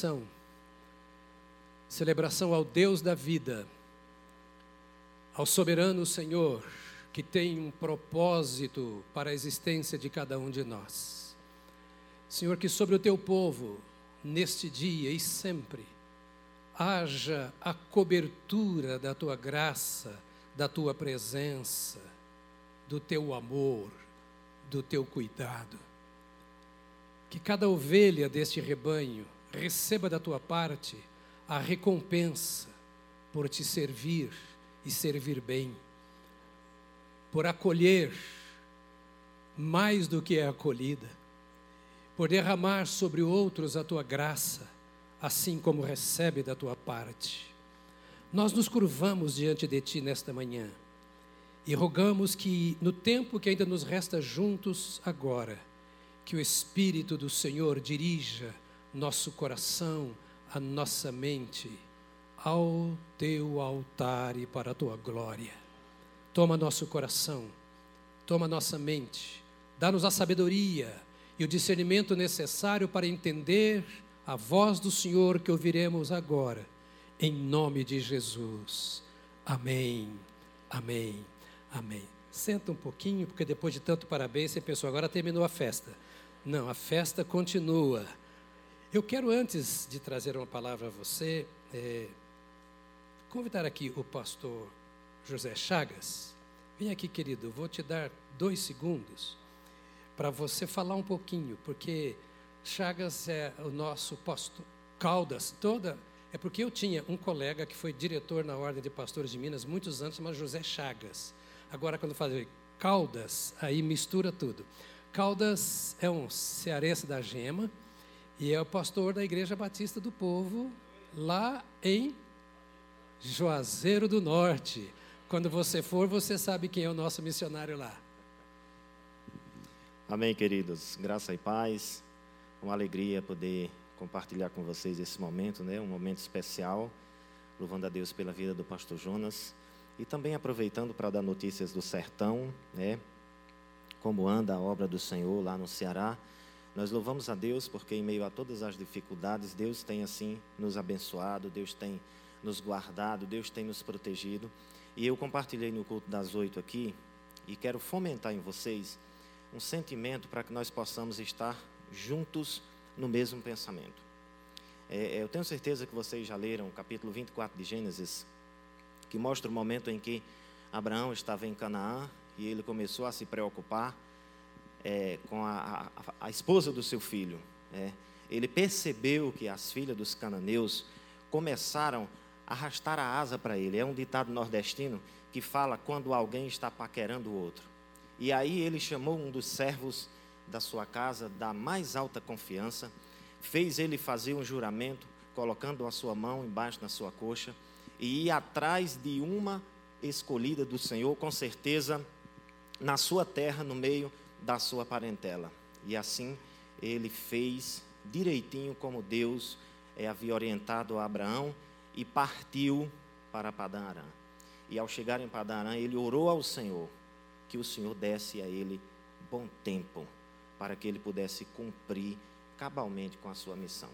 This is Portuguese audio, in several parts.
celebração celebração ao Deus da vida, ao soberano Senhor, que tem um propósito para a existência de cada um de nós. Senhor, que sobre o teu povo, neste dia e sempre, haja a cobertura da tua graça, da tua presença, do teu amor, do teu cuidado. Que cada ovelha deste rebanho receba da tua parte a recompensa por te servir e servir bem, por acolher mais do que é acolhida, por derramar sobre outros a tua graça, assim como recebe da tua parte. Nós nos curvamos diante de ti nesta manhã e rogamos que, no tempo que ainda nos resta juntos agora, que o Espírito do Senhor dirija nosso coração, a nossa mente ao teu altar e para a tua glória. Toma nosso coração, toma nossa mente, dá-nos a sabedoria e o discernimento necessário para entender a voz do Senhor que ouviremos agora, em nome de Jesus. Amém, amém, amém. Senta um pouquinho, porque depois de tanto parabéns, você pensou, agora terminou a festa. Não, a festa continua. Eu quero, antes de trazer uma palavra a você, é, convidar aqui o pastor José Chagas. Vem aqui, querido, vou te dar dois segundos para você falar um pouquinho, porque Chagas é o nosso pastor. Caldas, toda. É porque eu tinha um colega que foi diretor na Ordem de Pastores de Minas muitos anos, chamado José Chagas. Agora, quando faz Caldas, aí mistura tudo. Caldas é um cearense da Gema e é o pastor da Igreja Batista do Povo, lá em Juazeiro do Norte. Quando você for, você sabe quem é o nosso missionário lá. Amém, queridos. Graça e paz. Uma alegria poder compartilhar com vocês esse momento, né? Um momento especial. Louvando a Deus pela vida do pastor Jonas e também aproveitando para dar notícias do sertão, né? Como anda a obra do Senhor lá no Ceará. Nós louvamos a Deus porque, em meio a todas as dificuldades, Deus tem assim nos abençoado, Deus tem nos guardado, Deus tem nos protegido. E eu compartilhei no culto das oito aqui e quero fomentar em vocês um sentimento para que nós possamos estar juntos no mesmo pensamento. É, é eu tenho certeza que vocês já leram o capítulo 24 de Gênesis, que mostra o momento em que Abraão estava em Canaã e ele começou a se preocupar é, com a, a, a, esposa do seu filho. É, ele percebeu que as filhas dos cananeus começaram a arrastar a asa para ele. É um ditado nordestino que fala quando alguém está paquerando o outro. E aí ele chamou um dos servos da sua casa, da mais alta confiança, fez ele fazer um juramento, colocando a sua mão embaixo na sua coxa, e ir atrás de uma escolhida do Senhor, com certeza, na sua terra, no meio da sua parentela. E assim ele fez direitinho como Deus é, havia orientado a Abraão e partiu para Padã Arã. E ao chegar em Padã Arã, ele orou ao Senhor que o Senhor desse a ele bom tempo para que ele pudesse cumprir cabalmente com a sua missão.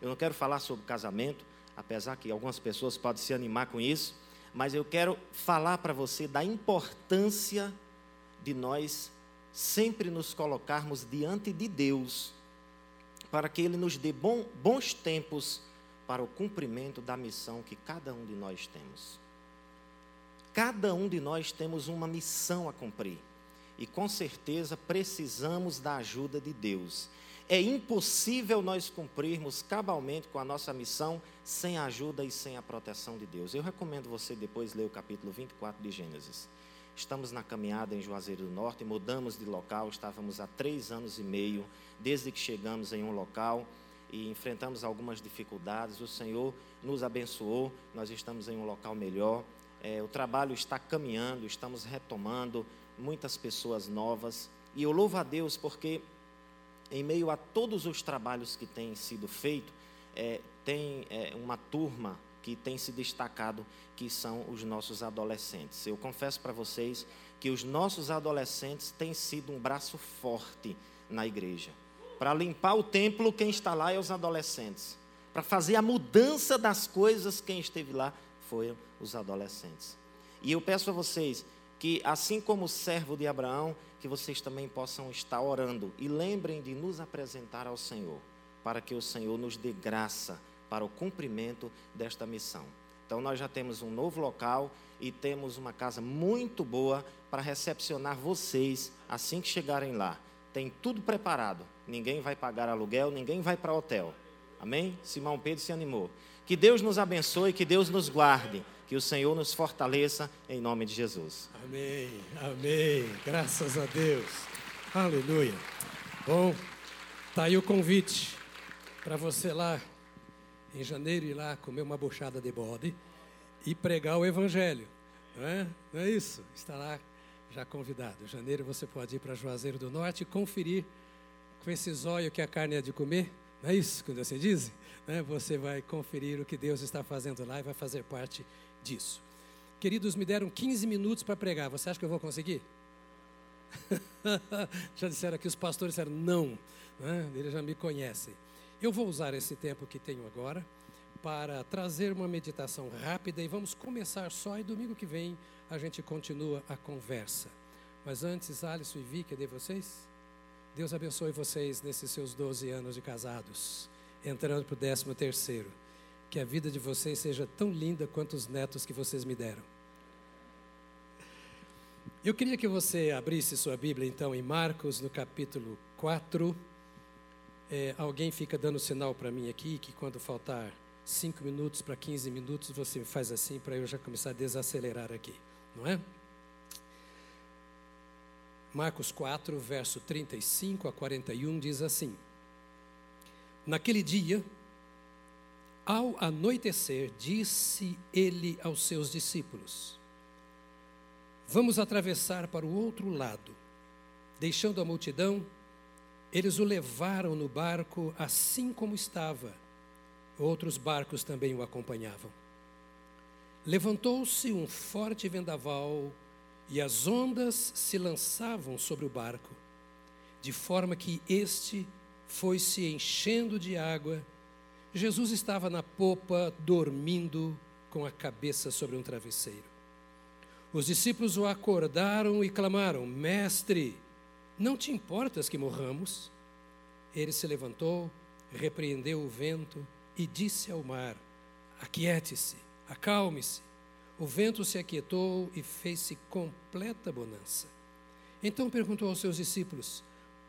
Eu não quero falar sobre casamento, apesar que algumas pessoas podem se animar com isso, mas eu quero falar para você da importância de nós sempre nos colocarmos diante de Deus, para que Ele nos dê bom, bons tempos para o cumprimento da missão que cada um de nós temos. Cada um de nós temos uma missão a cumprir. E com certeza precisamos da ajuda de Deus. É impossível nós cumprirmos cabalmente com a nossa missão sem a ajuda e sem a proteção de Deus. Eu recomendo você depois ler o capítulo 24 de Gênesis. Estamos na caminhada em Juazeiro do Norte, mudamos de local, estávamos há três anos e meio desde que chegamos em um local e enfrentamos algumas dificuldades. O Senhor nos abençoou, nós estamos em um local melhor. É, o trabalho está caminhando, estamos retomando muitas pessoas novas. E eu louvo a Deus porque, em meio a todos os trabalhos que têm sido feitos, é, tem é, uma turma que tem se destacado, que são os nossos adolescentes. Eu confesso para vocês que os nossos adolescentes têm sido um braço forte na igreja. Para limpar o templo, quem está lá é os adolescentes. para fazer a mudança das coisas, quem esteve lá foram os adolescentes. E eu peço a vocês que, assim como o servo de Abraão, que vocês também possam estar orando e lembrem de nos apresentar ao Senhor, para que o Senhor nos dê graça para o cumprimento desta missão. Então, nós já temos um novo local e temos uma casa muito boa para recepcionar vocês assim que chegarem lá. Tem tudo preparado. Ninguém vai pagar aluguel, ninguém vai para hotel. Amém? Simão Pedro se animou. Que Deus nos abençoe, que Deus nos guarde, que o Senhor nos fortaleça em nome de Jesus. Amém, amém. Graças a Deus. Aleluia. Bom, tá aí o convite para você lá em janeiro ir lá comer uma buchada de bode e pregar o evangelho. Não é? Não é isso? Está lá já convidado. Em janeiro você pode ir para Juazeiro do Norte e conferir com esse zóio que a carne é de comer. Não é isso que você diz? Né? Você vai conferir o que Deus está fazendo lá e vai fazer parte disso. Queridos, me deram 15 minutos para pregar. Você acha que eu vou conseguir? já disseram aqui, os pastores disseram não. Né? Eles já me conhecem. Eu vou usar esse tempo que tenho agora para trazer uma meditação rápida e vamos começar só e domingo que vem a gente continua a conversa. Mas antes, Alisson e Vi, cadê vocês? Deus abençoe vocês nesses seus 12 anos de casados, entrando para o 13 terceiro. Que a vida de vocês seja tão linda quanto os netos que vocês me deram. Eu queria que você abrisse sua Bíblia, então, em Marcos, no capítulo 4. É, alguém fica dando sinal para mim aqui que quando faltar 5 minutos para 15 minutos, você faz assim para eu já começar a desacelerar aqui, não é? Marcos 4, verso 35 a 41 diz assim: Naquele dia, ao anoitecer, disse ele aos seus discípulos: Vamos atravessar para o outro lado. Deixando a multidão, eles o levaram no barco assim como estava. Outros barcos também o acompanhavam. Levantou-se um forte vendaval e as ondas se lançavam sobre o barco, de forma que este foi se enchendo de água. Jesus estava na popa, dormindo com a cabeça sobre um travesseiro. Os discípulos o acordaram e clamaram: Mestre, não te importas que morramos? Ele se levantou, repreendeu o vento e disse ao mar: Aquiete-se, acalme-se. O vento se aquietou e fez-se completa bonança. Então perguntou aos seus discípulos: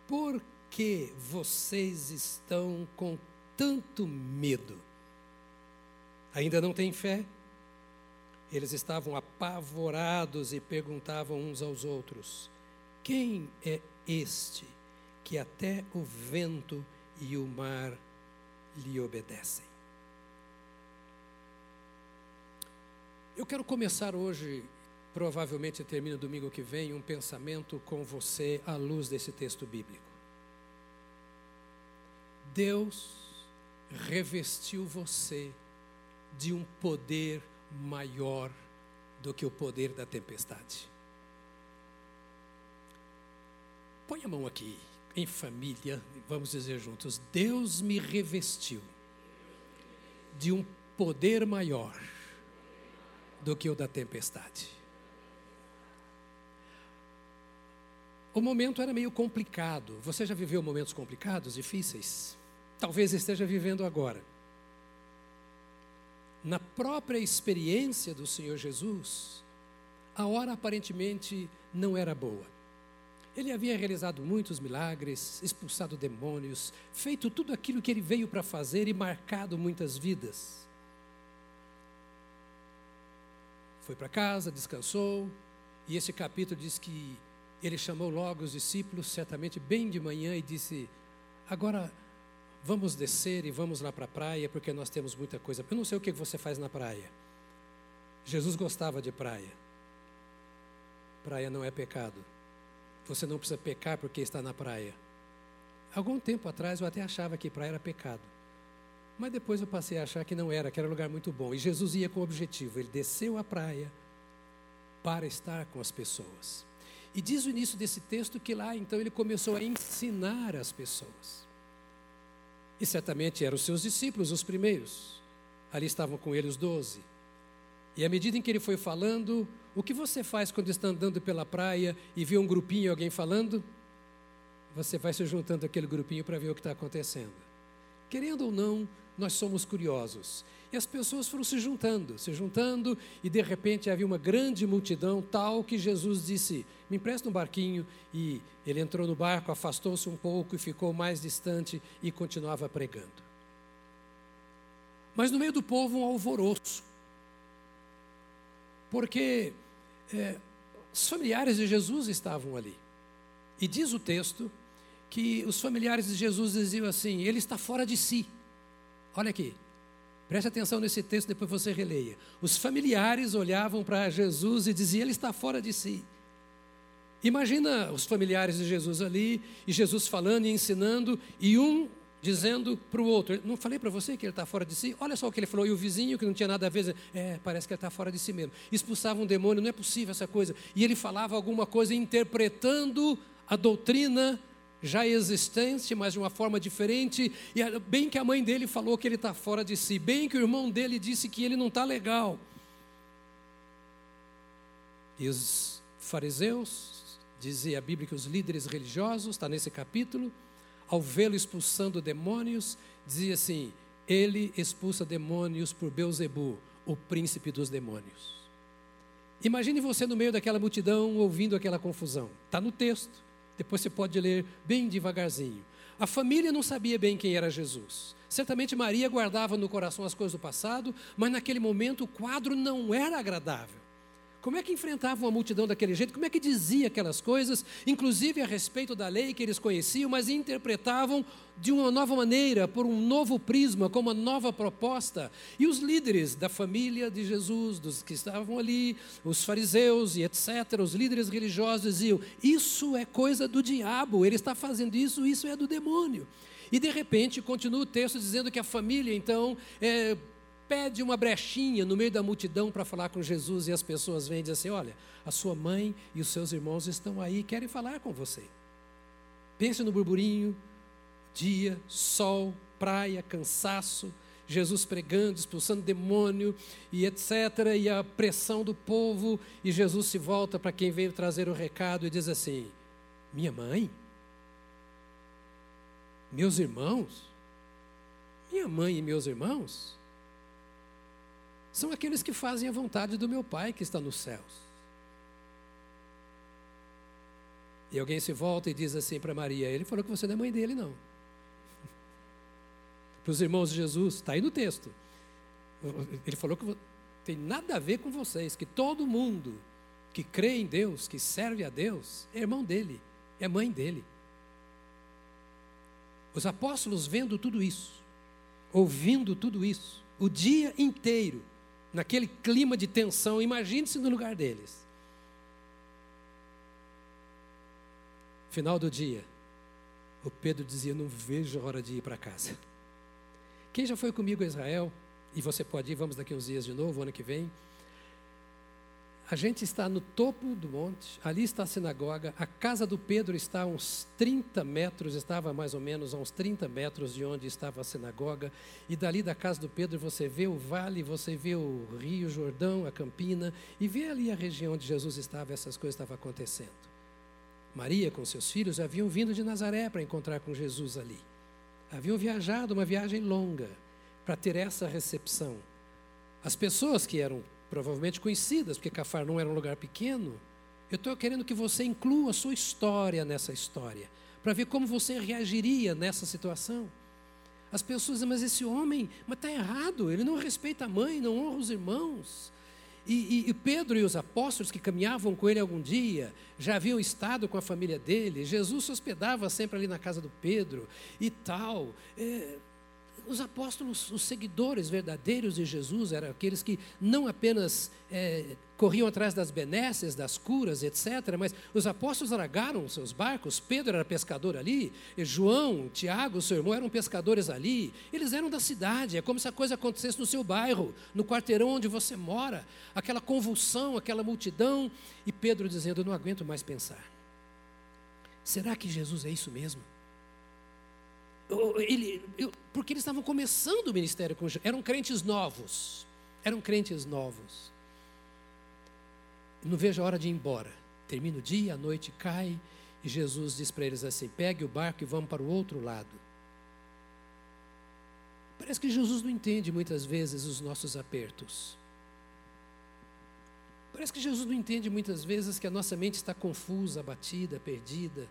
Por que vocês estão com tanto medo? Ainda não têm fé? Eles estavam apavorados e perguntavam uns aos outros: Quem é este que até o vento e o mar lhe obedecem? Eu quero começar hoje, provavelmente termina domingo que vem, um pensamento com você à luz desse texto bíblico. Deus revestiu você de um poder maior do que o poder da tempestade. Põe a mão aqui, em família, vamos dizer juntos: Deus me revestiu de um poder maior do que o da tempestade. O momento era meio complicado. Você já viveu momentos complicados, difíceis? Talvez esteja vivendo agora. Na própria experiência do Senhor Jesus, a hora aparentemente não era boa. Ele havia realizado muitos milagres, expulsado demônios, feito tudo aquilo que ele veio para fazer e marcado muitas vidas. Foi para casa, descansou, e esse capítulo diz que ele chamou logo os discípulos, certamente bem de manhã, e disse: Agora vamos descer e vamos lá para a praia, porque nós temos muita coisa. Eu não sei o que você faz na praia. Jesus gostava de praia. Praia não é pecado. Você não precisa pecar porque está na praia. Algum tempo atrás eu até achava que praia era pecado. Mas depois eu passei a achar que não era, que era um lugar muito bom. E Jesus ia com o objetivo, ele desceu à praia para estar com as pessoas. E diz o início desse texto que lá então ele começou a ensinar as pessoas. E certamente eram os seus discípulos, os primeiros. Ali estavam com ele os doze. E à medida em que ele foi falando, o que você faz quando está andando pela praia e vê um grupinho, alguém falando? Você vai se juntando aquele grupinho para ver o que está acontecendo. Querendo ou não, nós somos curiosos. E as pessoas foram se juntando, se juntando, e de repente havia uma grande multidão, tal que Jesus disse: Me empresta um barquinho. E ele entrou no barco, afastou-se um pouco e ficou mais distante e continuava pregando. Mas no meio do povo, um alvoroço. Porque é, os familiares de Jesus estavam ali. E diz o texto que os familiares de Jesus diziam assim: Ele está fora de si. Olha aqui, preste atenção nesse texto, depois você releia. Os familiares olhavam para Jesus e diziam: Ele está fora de si. Imagina os familiares de Jesus ali, e Jesus falando e ensinando, e um dizendo para o outro: Não falei para você que ele está fora de si? Olha só o que ele falou. E o vizinho, que não tinha nada a ver, é, parece que ele está fora de si mesmo. Expulsava um demônio, não é possível essa coisa. E ele falava alguma coisa interpretando a doutrina já existente, mas de uma forma diferente. E bem que a mãe dele falou que ele está fora de si, bem que o irmão dele disse que ele não está legal. E os fariseus, dizia a Bíblia que os líderes religiosos, está nesse capítulo, ao vê-lo expulsando demônios, dizia assim: ele expulsa demônios por Beuzebu, o príncipe dos demônios. Imagine você no meio daquela multidão ouvindo aquela confusão. Está no texto. Depois você pode ler bem devagarzinho. A família não sabia bem quem era Jesus. Certamente Maria guardava no coração as coisas do passado, mas naquele momento o quadro não era agradável. Como é que enfrentavam a multidão daquele jeito? Como é que dizia aquelas coisas, inclusive a respeito da lei que eles conheciam, mas interpretavam de uma nova maneira, por um novo prisma, com uma nova proposta? E os líderes da família de Jesus, dos que estavam ali, os fariseus e etc., os líderes religiosos diziam: Isso é coisa do diabo, ele está fazendo isso, isso é do demônio. E de repente continua o texto dizendo que a família, então, é, pede uma brechinha no meio da multidão para falar com Jesus e as pessoas vêm e dizem assim: Olha, a sua mãe e os seus irmãos estão aí querem falar com você. Pense no burburinho, dia, sol, praia, cansaço, Jesus pregando, expulsando demônio e etc. E a pressão do povo. E Jesus se volta para quem veio trazer o recado e diz assim: Minha mãe? Meus irmãos? Minha mãe e meus irmãos? São aqueles que fazem a vontade do meu Pai que está nos céus. E alguém se volta e diz assim para Maria: Ele falou que você não é mãe dele, não. para os irmãos de Jesus, está aí no texto. Ele falou que tem nada a ver com vocês, que todo mundo que crê em Deus, que serve a Deus, é irmão dele, é mãe dele. Os apóstolos vendo tudo isso, ouvindo tudo isso, o dia inteiro, naquele clima de tensão, imagine-se no lugar deles. Final do dia, o Pedro dizia: Não vejo a hora de ir para casa. Quem já foi comigo a Israel, e você pode ir, vamos daqui uns dias de novo, ano que vem. A gente está no topo do monte, ali está a sinagoga, a casa do Pedro está a uns 30 metros, estava mais ou menos a uns 30 metros de onde estava a sinagoga, e dali da casa do Pedro você vê o vale, você vê o rio Jordão, a campina, e vê ali a região onde Jesus estava, essas coisas estavam acontecendo. Maria com seus filhos haviam vindo de Nazaré para encontrar com Jesus ali. Haviam viajado uma viagem longa para ter essa recepção. As pessoas que eram provavelmente conhecidas, porque Cafarnaum era um lugar pequeno. Eu estou querendo que você inclua a sua história nessa história, para ver como você reagiria nessa situação. As pessoas dizem, mas esse homem, mas está errado, ele não respeita a mãe, não honra os irmãos. E, e, e, Pedro e os apóstolos que caminhavam com ele algum dia já haviam estado com a família dele. Jesus se hospedava sempre ali na casa do Pedro e tal. É, os apóstolos, os seguidores verdadeiros de Jesus, eram aqueles que não apenas é, corriam atrás das benesses, das curas, etc., mas os apóstolos largaram seus barcos. Pedro era pescador ali, João, Tiago, seu irmão, eram pescadores ali. Eles eram da cidade, é como se a coisa acontecesse no seu bairro, no quarteirão onde você mora. Aquela convulsão, aquela multidão. E Pedro dizendo: Eu não aguento mais pensar. Será que Jesus é isso mesmo? Ele, eu, porque eles estavam começando o ministério com eram crentes novos, eram crentes novos. Não vejo a hora de ir embora. Termina o dia, a noite cai e Jesus diz para eles assim: pegue o barco e vamos para o outro lado. Parece que Jesus não entende muitas vezes os nossos apertos. Parece que Jesus não entende muitas vezes que a nossa mente está confusa, abatida, perdida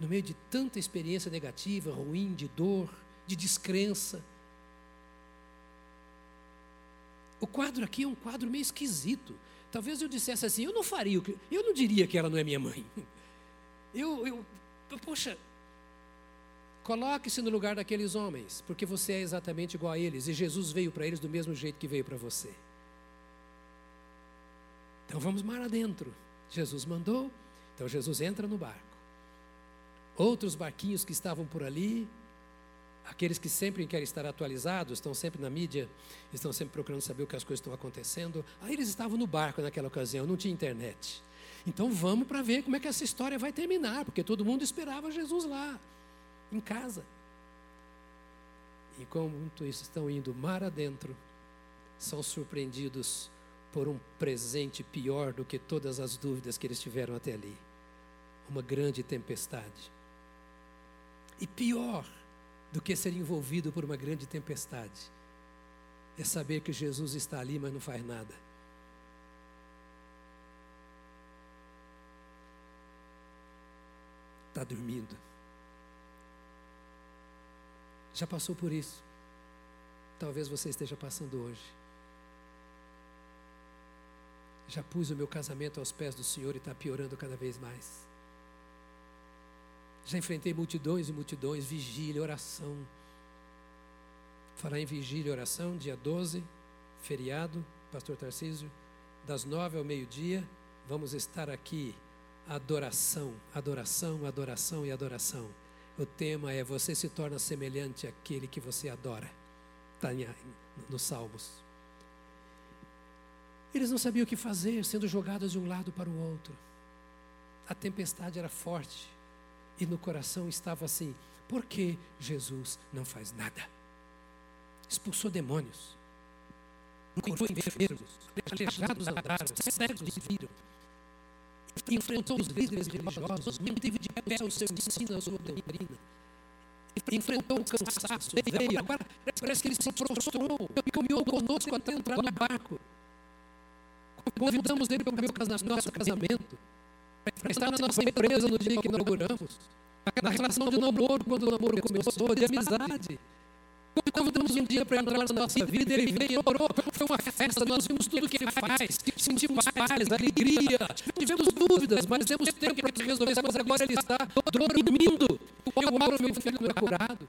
no meio de tanta experiência negativa, ruim, de dor, de descrença. O quadro aqui é um quadro meio esquisito. Talvez eu dissesse assim, eu não faria, eu não diria que ela não é minha mãe. Eu, eu, poxa, coloque-se no lugar daqueles homens, porque você é exatamente igual a eles, e Jesus veio para eles do mesmo jeito que veio para você. Então vamos mar adentro. Jesus mandou, então Jesus entra no barco. Outros barquinhos que estavam por ali, aqueles que sempre querem estar atualizados, estão sempre na mídia, estão sempre procurando saber o que as coisas estão acontecendo. Aí eles estavam no barco naquela ocasião, não tinha internet. Então vamos para ver como é que essa história vai terminar, porque todo mundo esperava Jesus lá, em casa. Enquanto estão indo mar adentro, são surpreendidos por um presente pior do que todas as dúvidas que eles tiveram até ali uma grande tempestade. E pior do que ser envolvido por uma grande tempestade é saber que Jesus está ali, mas não faz nada. Está dormindo. Já passou por isso. Talvez você esteja passando hoje. Já pus o meu casamento aos pés do Senhor e está piorando cada vez mais. Já enfrentei multidões e multidões, vigília, oração. Falar em vigília oração, dia 12, feriado, Pastor Tarcísio, das nove ao meio-dia, vamos estar aqui. Adoração, adoração, adoração e adoração. O tema é você se torna semelhante àquele que você adora. Está nos Salmos. Eles não sabiam o que fazer, sendo jogados de um lado para o outro. A tempestade era forte. E no coração estava assim: por que Jesus não faz nada? Expulsou demônios, curou enfermos, aleijados andaram, cegos viram, enfrentou os líderes religiosos, manteve de pé o seu ensino, a sua doutrina, enfrentou o cansaço, veio, agora parece que ele se prostrou e caminhou conosco até entrar no barco. Convidamos ele para o nosso casamento estar na nossa empresa no dia que inauguramos, na relação de namoro, quando o namoro começou, de amizade. Convidamos um dia para entrar na nossa vida, ele veio, orou, foi uma festa, nós vimos tudo que ele faz, sentimos paz, alegria, tivemos dúvidas, mas temos tempo para resolver, mas agora ele está dormindo. Eu oro, meu filho é curado.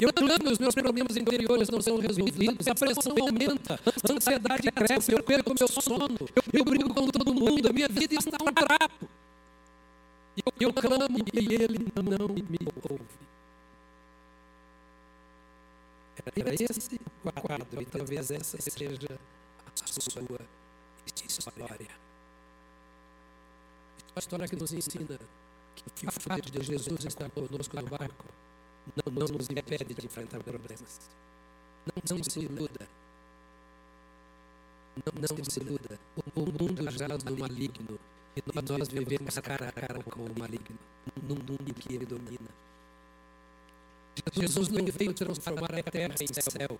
Eu clamo, os meus problemas interiores não são resolvidos, a pressão aumenta, a ansiedade cresce, eu perco meu sono, eu brigo com todo mundo, a minha vida está um trapo. Eu clamo e ele não me ouve. Era esse o quadro, e talvez essa seja a sua história. A história que nos ensina que o fato de Jesus estar conosco no barco não, não nos impede de enfrentar problemas. Não, não se iluda. Não, não se iluda. O mundo jaz no maligno. E nós vivemos cara a cara com o maligno. Num mundo que ele domina. Jesus não veio transformar a terra em céu.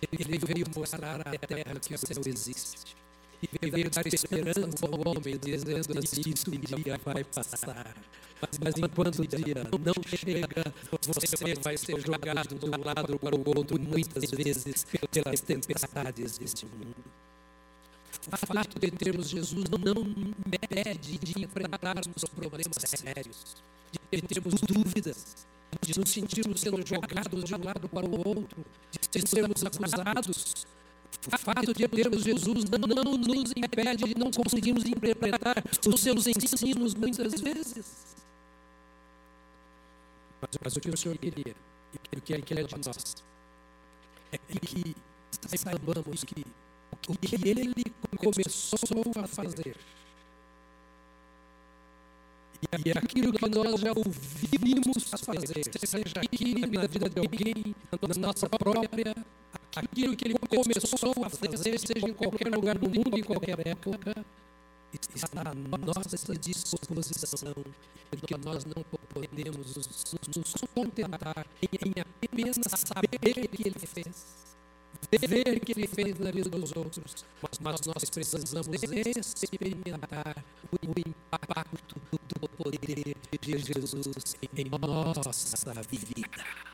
Ele veio mostrar à terra que o céu existe. E veio dar esperança ao homem, dizendo assim: isso um dia vai passar. Mas, mas enquanto o dia não chega, você vai ser jogado de um lado para o outro, muitas vezes pelas tempestades deste mundo. O fato de termos Jesus não impede de enfrentarmos problemas sérios, de termos dúvidas, de nos sentirmos sendo jogados de um lado para o outro, de sermos acusados. O fato de termos Jesus não, nos impede de não conseguirmos interpretar os seus ensinos muitas vezes. Mas, mas o que o Senhor queria, e o que Ele quer de nós, é que saibamos que o que Ele começou a fazer, E aquilo que nós já ouvimos fazer, seja aqui na vida de alguém, na nossa própria, aquilo que ele começou a fazer, seja em qualquer lugar do mundo, em qualquer época, está à nossa disposição, porque nós não podemos nos contentar em apenas saber que ele fez ver que ele fez na vida dos outros, mas nós precisamos experimentar o impacto do poder de Jesus em nossa vida.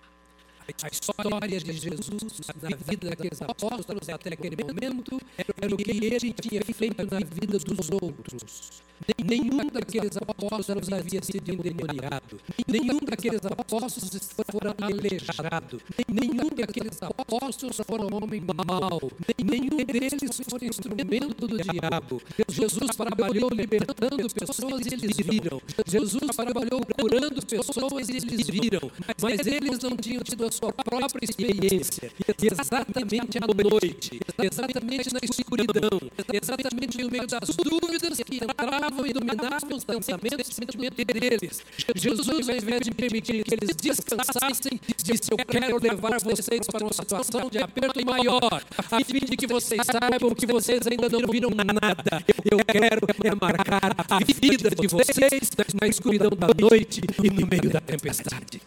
A história de Jesus na vida daqueles apóstolos até aquele momento era o que ele tinha feito na vida dos outros. Nenhum daqueles apóstolos havia sido endemoniado. Nenhum daqueles apóstolos fora aleijado. Nenhum daqueles apóstolos foram homem mau. Nenhum deles foi instrumento do diabo. Jesus trabalhou libertando pessoas e eles viram. Jesus trabalhou curando pessoas e eles viram. Mas eles não tinham tido a sua própria experiência. Exatamente à noite, exatamente na escuridão, exatamente no meio das dúvidas que entravam e dominavam os pensamentos e sentimentos deles. Jesus, ao invés de permitir que eles descansassem, disse: Eu quero levar vocês para uma situação de aperto maior, a fim de que vocês saibam que vocês ainda não viram nada. Eu quero marcar a vida de vocês na escuridão da noite e no meio da tempestade.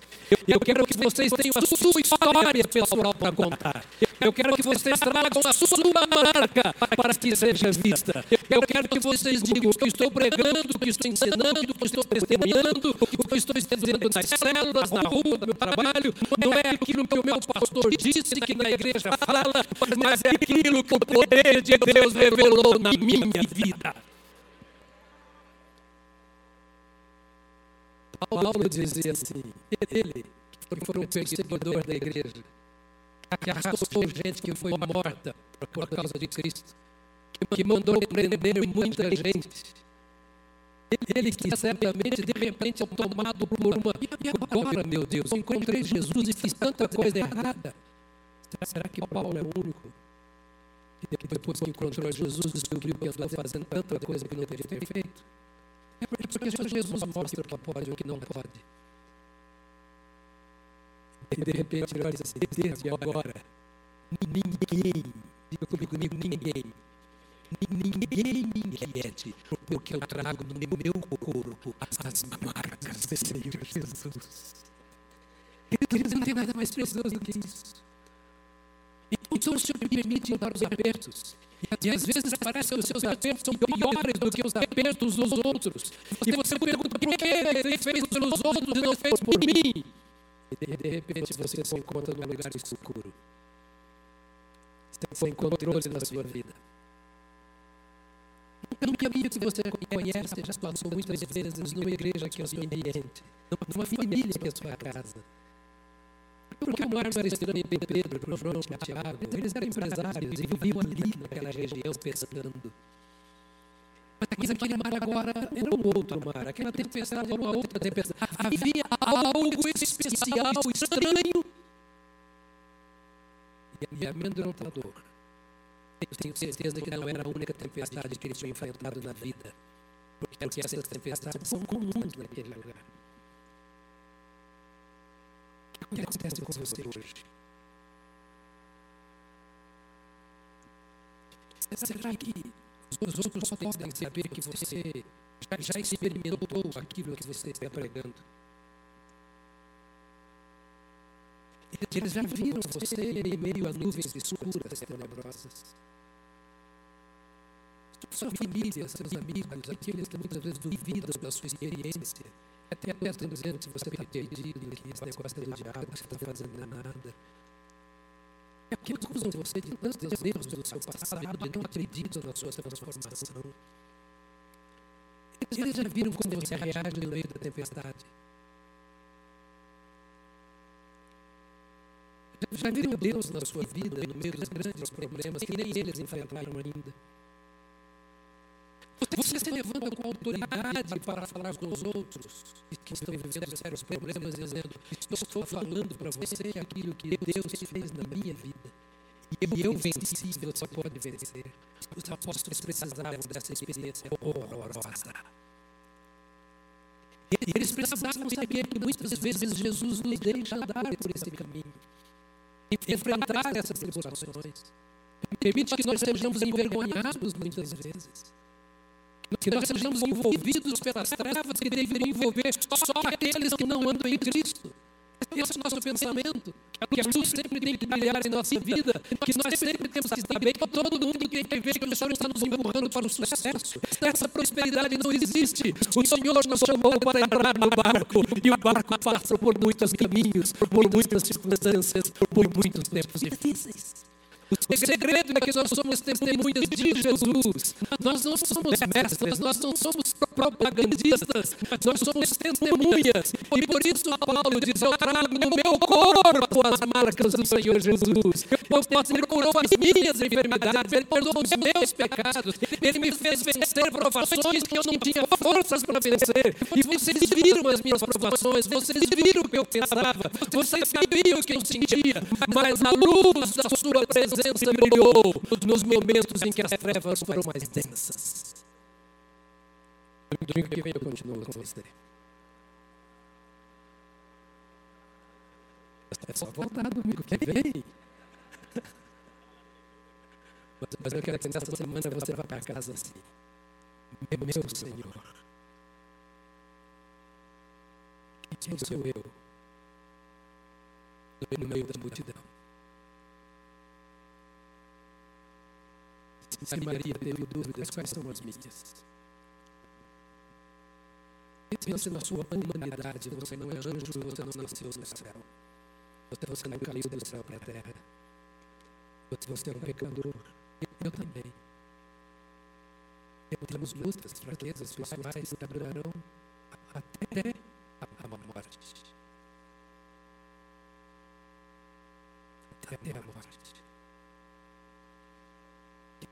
Eu quero que vocês tenham a sua história pessoal para contar. Eu quero que vocês tragam a sua marca para que seja vista. Eu quero que vocês digam que estou pregando, que estou ensinando, que estou testemunhando, que estou dizendo nas células, na rua, no meu trabalho. Não é aquilo que o meu pastor disse que na igreja fala, mas é aquilo que o poder de Deus revelou na minha vida. Paulo dizia assim: ele, que foi um perseguidor da igreja, que arrastou gente que foi morta por causa de Cristo, que mandou prender muita gente. Ele que certamente, de repente, é tomado por uma. E agora, meu Deus, eu encontrei Jesus e fiz tanta coisa errada. Será que Paulo é o único? Que depois que encontrou Jesus, descobriu que estava fazendo tanta coisa que não deveria ter feito? É porque Jesus mostra o que pode e o que não pode. E de repente ele olha assim, desde agora, ninguém, diga comigo, ninguém, ninguém me inquiete, porque eu trago no meu corpo as marcas do Senhor Jesus. Queridos, não tem nada mais precioso do que isso. Então o Senhor me permite dar os apertos. E às vezes parece que os seus apertos são piores do que os apertos dos outros. E você pergunta, por que ele fez pelos outros e não fez por mim? E de repente você se encontra num lugar escuro. Sem controle na sua vida. Num caminho que você conhece, já passou muitas vezes numa igreja que é o seu ambiente, numa família que é a sua casa. Porque o Marcos era estranho Pedro, João, Tiago, eles eram empresários e viviam ali naquela região pescando. Mas aquele mar agora era um outro mar, aquela tempestade era uma outra tempestade. Havia algo especial, estranho e amedrontador. Eu tenho certeza que não era a única tempestade que ele tinha enfrentado na vida, porque essas tempestades são comuns naquele lugar. O que acontece com você hoje? Será que os outros podem saber que você já, já experimentou aquilo que você está pregando? Eles já viram você em meio a nuvens escuras, tenebrosas. Sua família, seus amigos, aqueles que muitas vezes duvidam da sua experiência, até estão dizendo que você está perdido, que esse negócio é do diabo, você está fazendo nada. É porque acusam você de tantos erros do seu passado e não acreditam na sua transformação. Eles já viram como você reage no meio da tempestade. Já viram Deus na sua vida, no meio dos grandes problemas que nem eles enfrentaram ainda. Você se levanta com autoridade para falar com os outros que estão vivendo sérios problemas, dizendo: Estou falando para você aquilo que Deus fez na minha vida. E eu venci, você pode vencer. Os apóstolos precisavam dessa experiência horrorosa. E eles precisavam saber que muitas vezes Jesus nos deixa andar por esse caminho. Enfrentar essas tribulações. Permite que nós sejamos envergonhados muitas vezes. Que nós sejamos envolvidos pelas trevas que deveriam envolver só aqueles que não andam em Cristo. Esse é o nosso pensamento. Que luz sempre tem que brilhar em nossa vida. Que nós sempre temos que saber que todo mundo que ver que o Senhor está nos empurrando para o sucesso. Essa prosperidade não existe. O Senhor nos chamou para entrar no barco. E o barco passa por muitos caminhos, por muitas circunstâncias, por muitos tempos difíceis. O segredo é que nós somos testemunhas de Jesus. Nós não somos mestres, nós não somos propagandistas, nós somos testemunhas. E por isso Paulo diz: Eu trago no meu corpo as marcas do Senhor Jesus. Ele curou as minhas enfermidades, Ele perdoou os meus pecados, Ele me fez vencer provações que eu não tinha forças para vencer. E vocês viram as minhas provações, vocês viram o que eu pensava, vocês sabiam o que eu sentia, mas a luz da Sua presença presença brilhou nos momentos em que as trevas foram mais densas. Domingo que vem eu continuo com você. É só voltar domingo que vem. Mas, mas eu quero que nessa semana você vá para casa assim. Meu, meu Senhor. Quem sou eu? No meio da multidão. Se Maria teve dúvidas, quais são as minhas? Pense na sua humanidade. Você não é anjo, você não nasceu do céu. Você não caiu do céu para a terra. Você é um pecador. Eu também. Temos lutas, fraquezas pessoais que durarão até a morte. Até a morte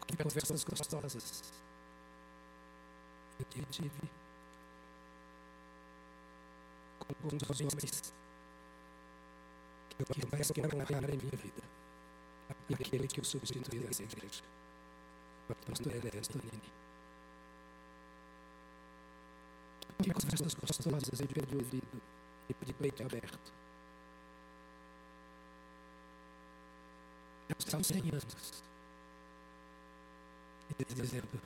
que conversas gostosas eu tive com alguns homens que mais quero honrar em minha vida. Aquele que eu substituí nessa igreja, o pastor Ernesto Tonini. Que conversas gostosas eu de ouvido e de peito aberto. São 100 anos dizendo: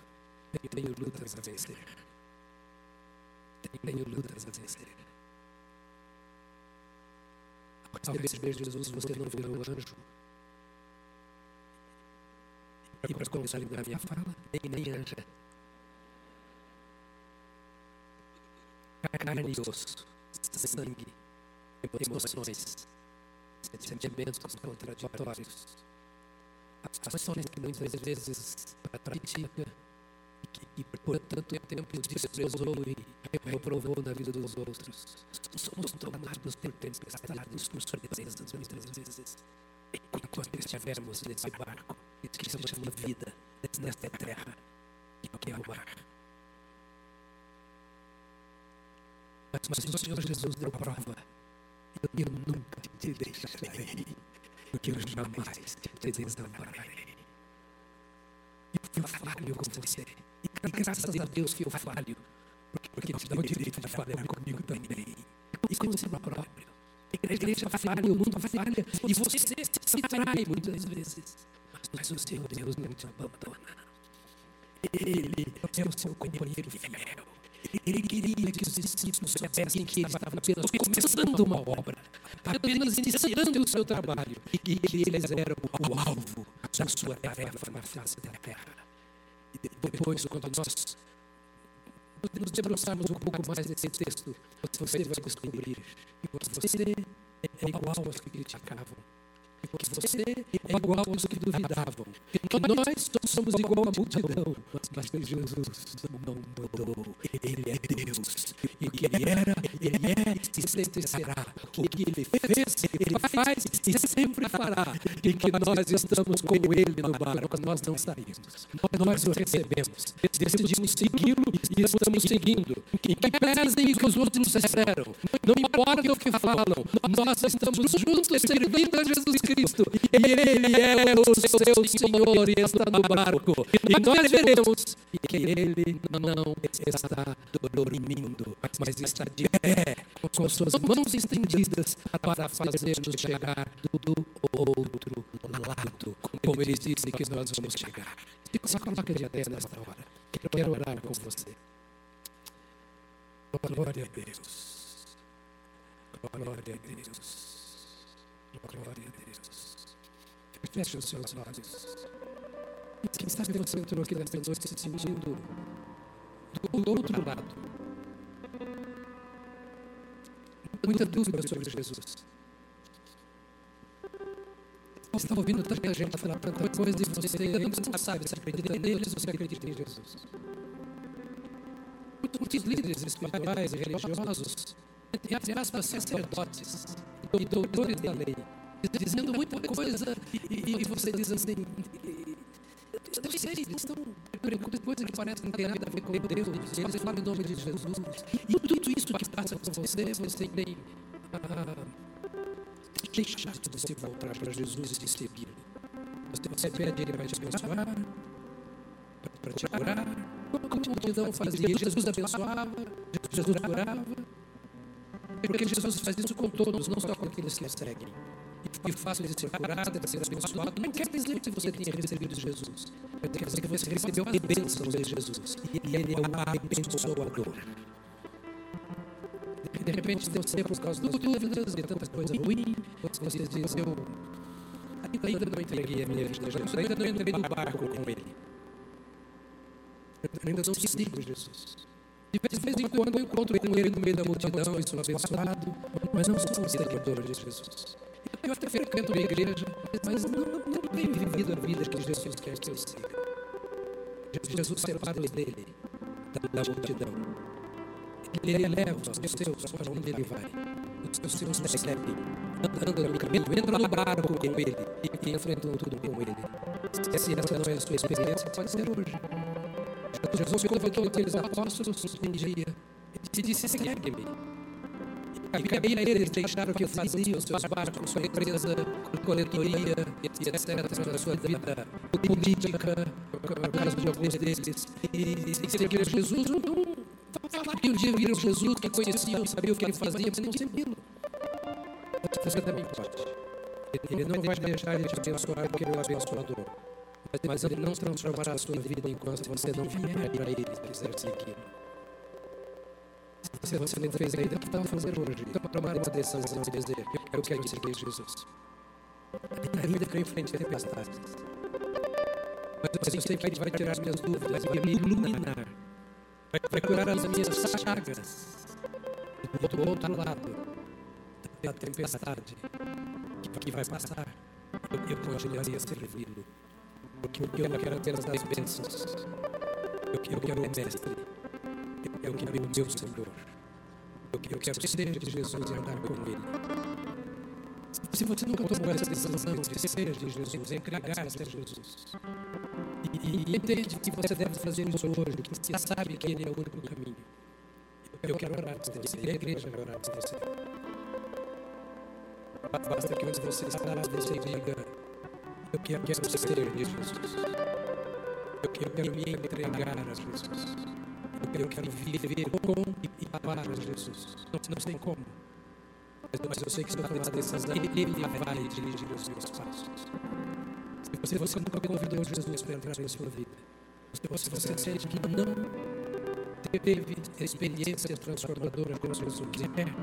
Eu tenho lutas a vencer. Tenho lutas a vencer. Ao receber Jesus, você não virou anjo. E para começar a minha fala, nem, nem anja. Carne e osso, sangue, emoções, sentimentos contraditórios as ações que muitas vezes pratica e, por tanto tempo desprezou e reprovou na vida dos outros. Somos tomados por tempestades, por surpresas muitas vezes. Enquanto estivermos nesse barco que se chama vida, nesta terra, que é o mar. Mas o Senhor Jesus deu prova. Eu nunca te deixarei porque eu jamais te desampararei. Eu falho com você. E graças a Deus que eu falho, porque te dá o direito de falhar comigo também. E com você próprio. A igreja falha, o mundo falha, e você se trai muitas vezes. Mas o seu Deus não te abandona. Ele é o seu companheiro fiel. Ele queria que os discípulos soubessem que ele estava apenas começando uma obra, apenas iniciando o seu trabalho, e que eles eram o alvo da sua tarefa na face da terra. E depois, quando nós nos debruçarmos um pouco mais desse texto, você vai descobrir que você é igual aos que criticavam porque você é igual aos que duvidavam. Que nós somos igual à multidão, mas que Jesus não mudou. Ele é Deus. E que ele era, ele é e sempre será. O que ele fez, ele faz e sempre fará. E que nós estamos com ele no barco, nós não saímos. Nós o recebemos. Decidimos segui-lo e estamos seguindo. Em que pesem o que os outros esperam. Não importa o que falam, nós estamos juntos servindo a Jesus Cristo Cristo, e Ele é o seu Senhor e está no barco. E nós veremos que Ele não está dormindo, mas está de pé, com suas mãos estendidas para fazer-nos chegar do outro lado, como Ele disse que nós vamos chegar. Se coloca de pé nesta hora. Quero orar com você. Glória a Deus. Glória a Deus. Glória a Deus. Feche os seus olhos. Quem sabe você entrou aqui nesta noite se sentindo do outro lado. Muita dúvida sobre Jesus. Você está ouvindo tanta gente falar tanta coisa e você ainda não sabe se acredita nele ou se acredita em Jesus. Muitos líderes espirituais e religiosos, entre aspas, sacerdotes doutores da lei, dizendo muita coisa e, e você diz assim, eu sei, eles estão perguntando coisas que parecem não ter nada a ver com Deus, eles falam em nome de Jesus. E tudo isso que passa com você, você tem ah, deixado de se voltar para Jesus e segui-lo. Você pede ele para te abençoar, para te curar, como multidão fazia. Jesus abençoava, Jesus curava, porque Jesus faz isso com todos, não só com aqueles que o seguem. E fácil de ser curado, de ser abençoado, não quer dizer que você tenha recebido Jesus. Quer dizer que você recebeu as bênçãos de Jesus. E Ele é o abençoador. De repente, você, por causa das dúvidas e tantas coisas ruins, você diz, eu ainda não entreguei a minha vida a Jesus, ainda não entrei no barco com Ele. Eu ainda não sigo Jesus. De vez em quando eu encontro ele no meio da multidão e sou abençoado, mas não sou um seguidor de Jesus. Eu até frequento a igreja, mas não, não tenho vivido a vida que Jesus quer que eu siga. Jesus separa dele, da, da multidão. Ele leva os seus para onde ele vai. Os seus seguem, andando no caminho, entram no barco com ele e enfrentam tudo com ele. Se essa não é a sua experiência, pode ser hoje. Jesus convocou aqueles apóstolos um dia e disse: Segue-me. E aí eles deixaram que faziam seus barcos, sua empresa, coletoria, etc., sua vida política, no caso de alguns deles. E, seguiram Jesus, não, falaram um dia viram Jesus, que conheciam, sabiam o que ele fazia, mas não seguiram. Você também pode. Ele não vai deixar de te abençoar porque ele é o abençoador. Mas ele não transformará a sua vida enquanto você não vier para ele e quiser seguir. Se você não fez ainda, o que está fazendo hoje? Então, tomar uma decisão e dizer: Eu quero seguir Jesus. Ainda que eu enfrente tempestades. Mas eu sei que ele vai tirar as minhas dúvidas, vai me iluminar, vai curar as minhas chagas. Do outro lado da tempestade que vai passar, eu continuaria servi-lo. Porque eu quero apenas as bênçãos. Eu quero o Mestre. Eu quero o meu Senhor. Eu quero ser de Jesus e andar com Ele. Se você nunca tomou essa decisão de ser de Jesus, entregar-se a Jesus, e, e entende que você deve fazer isso hoje, que você sabe que Ele é o único caminho, eu quero orar por você, e a igreja vai orar por você. Basta que onde você está, você diga, quero, quero ser Jesus. Eu quero, me entregar a Jesus. Eu quero, viver com e para Jesus. Não, tem como. Mas, eu sei que se eu tomar a decisão, Ele, vai dirigir os meus passos. Se você nunca convidou Jesus para entrar na sua vida, se você sente que não teve experiência transformadora com Jesus, quer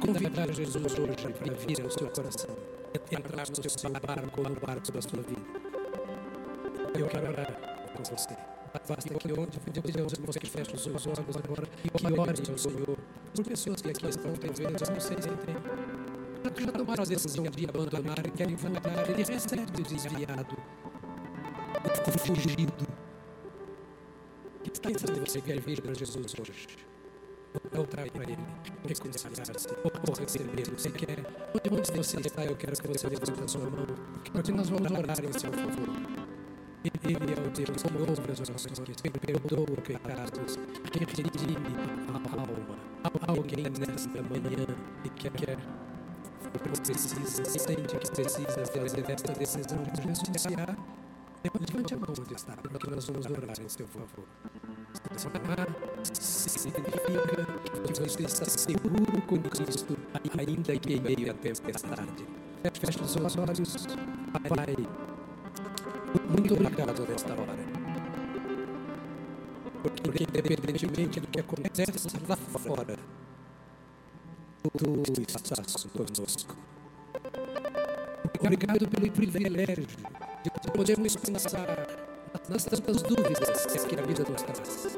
convidar Jesus hoje para vir ao seu coração entrar no seu barco ou no barco da sua vida. Eu quero orar com você. Basta que onde pedimos que você feche os seus olhos agora e que ore ao Senhor por pessoas que aqui estão, talvez, não sei se tem. Já tomaram a decisão de abandonar querem voltar, ele recebe o desviado, fugido. Que está você quer vir para Jesus hoje? Reconciliar-se, ou receber. Você quer, onde você está, eu quero que você levante a sua mão, porque nós vamos orar em seu favor. Ele é o Deus que ouve as orações, que perdoa pecados, que redime a alma. Alguém nesta manhã que quer precisa, sente que precisa fazer esta decisão de renunciar, levante a mão onde está, porque nós vamos orar em seu favor. Orar significa que você está seguro com Cristo, ainda que em meio à tempestade. Feche os seus olhos, Pai. Muito obrigado nesta hora. Porque, independentemente do que acontece lá fora, tu estás conosco. Obrigado pelo privilégio de podermos pensar nas tantas dúvidas que a vida nos traz,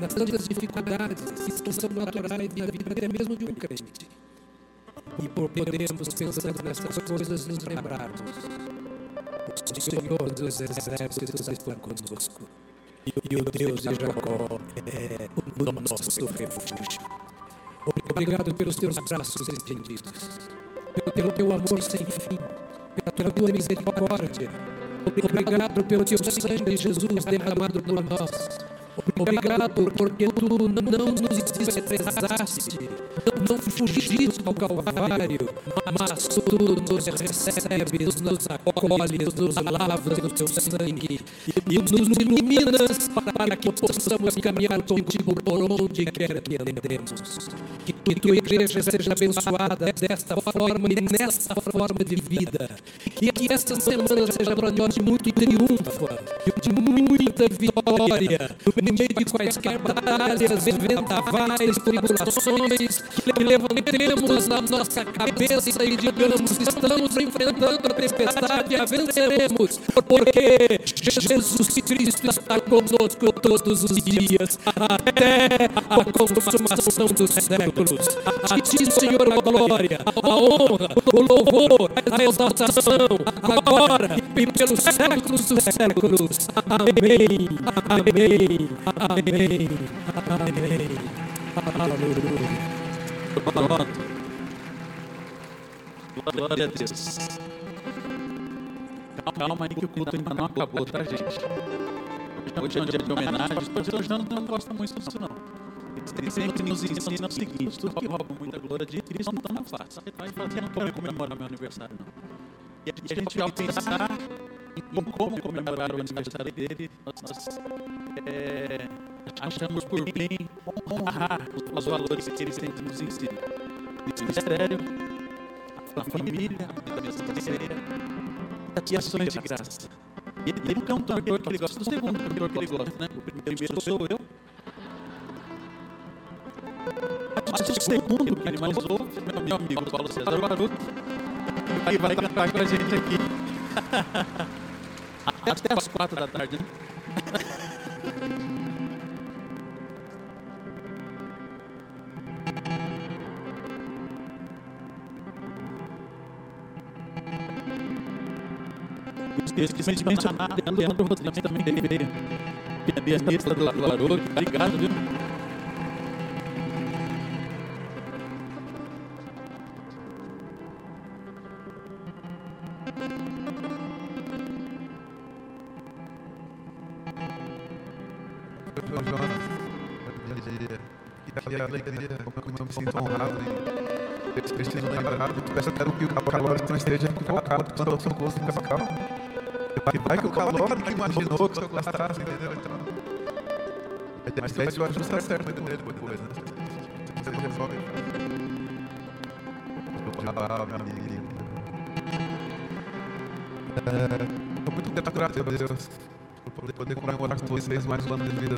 nas tantas dificuldades que são naturais da vida, até mesmo de um crente. E por podermos, pensando nessas coisas, nos lembrarmos: o Senhor dos exércitos está conosco. E o Deus de Jacó é o nosso refúgio. Obrigado pelos teus braços estendidos, pelo teu amor sem fim, pela tua misericórdia. Obrigado pelo teu sangue, Jesus, derramado por nós. Obrigado porque tu não nos desprezaste, não fugiste ao Calvário, mas tu nos recebes, nos acolhes, nos lavas no teu sangue e nos iluminas para que possamos caminhar contigo por onde quer que andemos. Que tua igreja seja abençoada desta forma e nessa forma de vida. E que esta semana seja para nós de muito triunfo, de muita vitória no meio de quaisquer batalhas, vendavais, tribulações, que levantemos a nossa cabeça e digamos: estamos enfrentando a tempestade, a venceremos, porque Jesus Cristo está conosco todos os dias, até a consumação dos séculos. A ti, Senhor, a glória, a honra, o louvor, a exaltação, agora e pelos séculos dos séculos. Amém. Amém. Amém. Amém. Pronto. Glória a Deus. Calma aí que o culto ainda não acabou, tá, gente? Hoje é um dia de homenagem. Os pastores não, não gostam muito disso, não. Eles sempre nos ensinam o seguinte: tudo que rouba muita glória de Cristo não. Vai fazer, não pode comemorar meu aniversário, não. E a gente, ao pensar em como comemorar o aniversário dele, nós, nós é, achamos por bem honrar os valores que eles têm que nos ensinar. Ministério, a família, a vida e ações de graça. E ele, ele não é um cantor que ele gosta do segundo cantor que ele gosta, né? O primeiro sou eu. Mas o segundo que ele mais ouve, meu amigo Paulo César Baruto, aí vai cantar com a gente aqui. Até as quatro da tarde? Esqueci de mencionar, Leandro Rodrigues também teve pianista do Laroque. Obrigado, viu? Quero que o calor não esteja equivocado, quando eu sou gosto fica calmo. Vai que o calor que imaginou que eu gostasse, entendeu? Então, mas aí o ajuste certo com ele depois, né? Você resolve. Ah, meu amigo. Estou muito grato a Deus por poder comemorar com vocês mais um ano de vida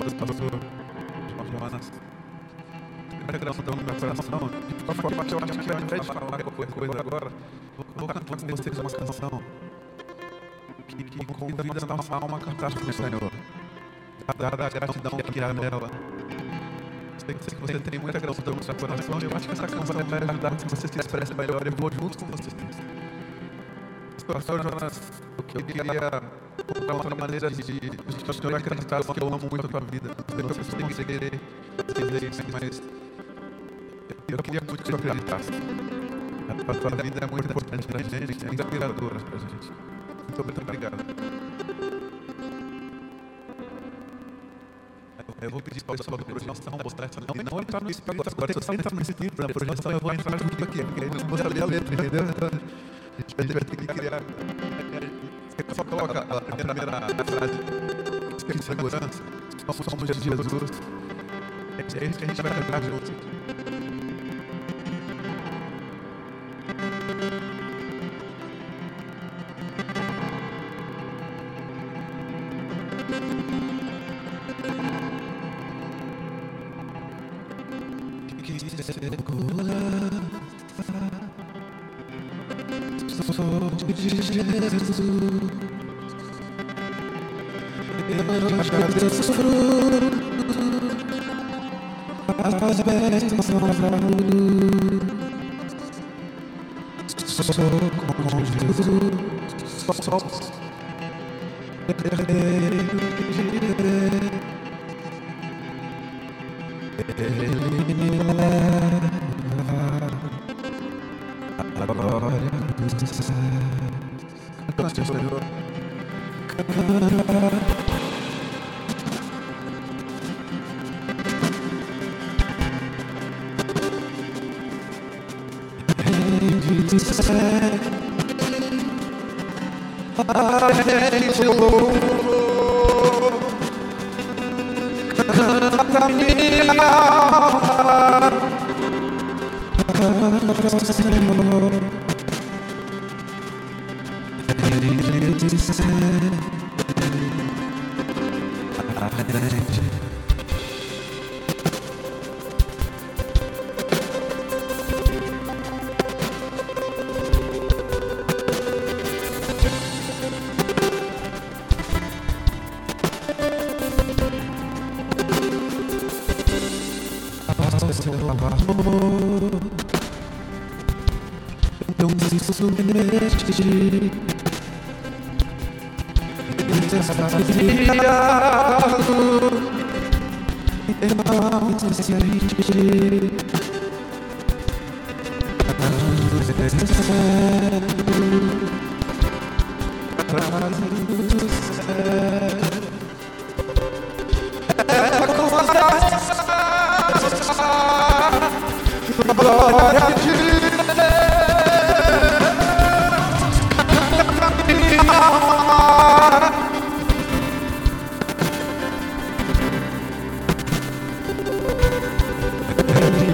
coisa agora, vou cantar com vocês uma canção que, que convida a nossa alma a cantar para o Senhor. Dada a gratidão que há nela. Sei que você tem muita gratidão no seu coração eu acho que essa canção vai ajudar que você se expresse melhor. Eu vou junto com vocês. Pastor Jonas, eu queria uma outra maneira de, de, de o senhor acreditar que eu amo muito a tua vida. Eu sei que você tem que dizer isso, mas eu queria muito que você acreditasse. A tua vida é muito importante para a gente, é inspiradora para a gente. Muito, obrigado. Eu vou pedir para o pessoal da projeção postar essa não, não entrar no livro agora. Se você entrar nesse livro da projeção, eu vou entrar junto aqui, porque aí você vai ler a letra, entendeu? Então, a gente vai ter que criar. Você só coloca a primeira frase de segurança. Somos de Jesus. É isso que a gente vai cantar que segura. Sou de Jesus. Eu agradeço as bênçãos da luz. Sou com Jesus. Sou. Sou. Juntos. Então Eternamente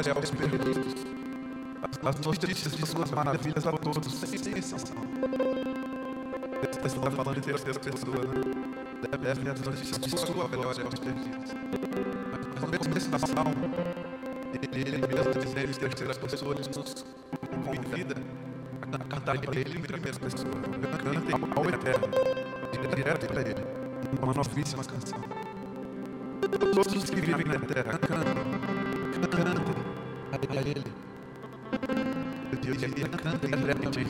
glória aos perdidos. As notícias de suas maravilhas a todos, sem exceção. Texto está falando de terceira pessoa, né? Levem as notícias de sua glória aos perdidos. Mas no mesmo desse salmo, ele, mesmo dizer em terceira pessoa, ele nos convida a cantar para ele em primeira pessoa. Cantem ao eterno, direto para ele, uma novíssima canção. Todos os que vivem na terra, cantem, cantem a ele. Deus ele canta e repete.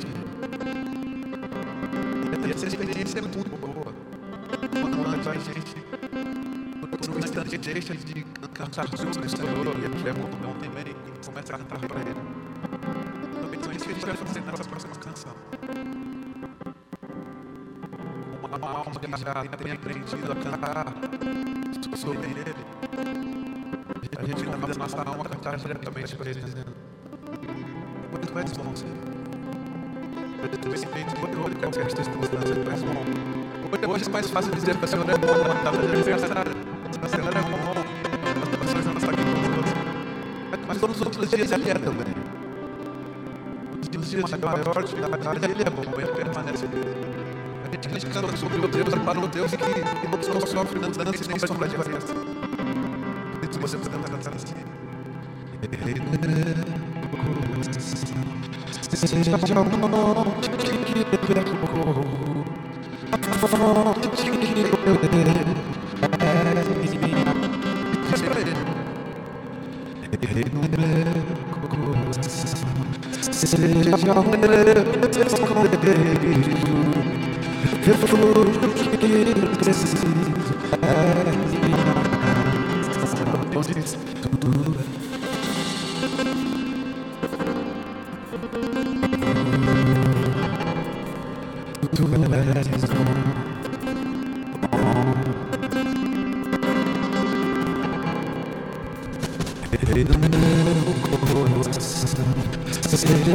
E essa experiência é muito boa. Quando a gente, por um instante, deixa de cantar sobre o Senhor, e é muito bom também, e começa a cantar para Ele. Então, é isso que a gente vai fazer nessa próxima canção. Uma alma que já tem aprendido a cantar sobre Ele. A gente convida a nossa alma cantar diretamente para Ele, dizendo: Tu és bom, Senhor. Respeito todo qualquer circunstância, Tu és bom. Hoje é mais fácil dizer para o Senhor é bom, quando está fazendo aniversário. O Senhor é bom, não estão aqui conosco. Mas todos os outros dias Ele é também. Os dias de maior dificuldade, Ele é bom, Ele permanece. A gente criticando sobre o Deus, para o Deus que não sofre mudança nem sombra de variação. Se você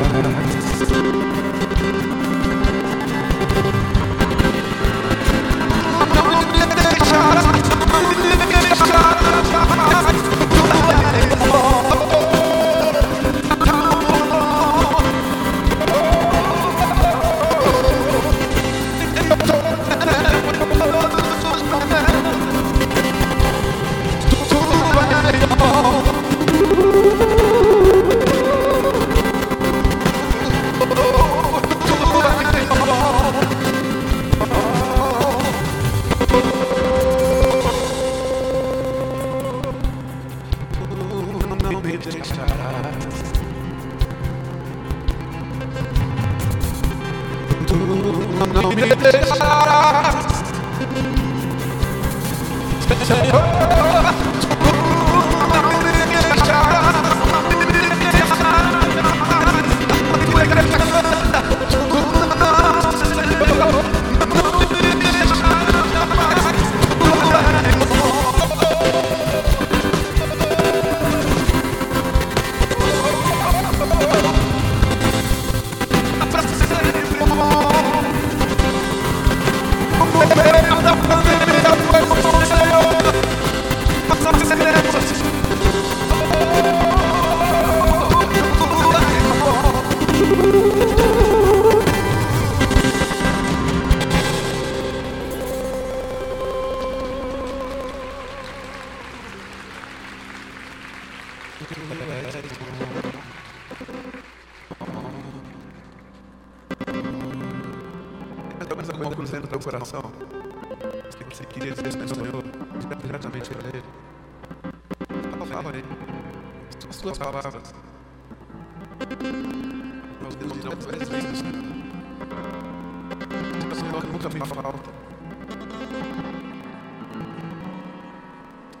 私。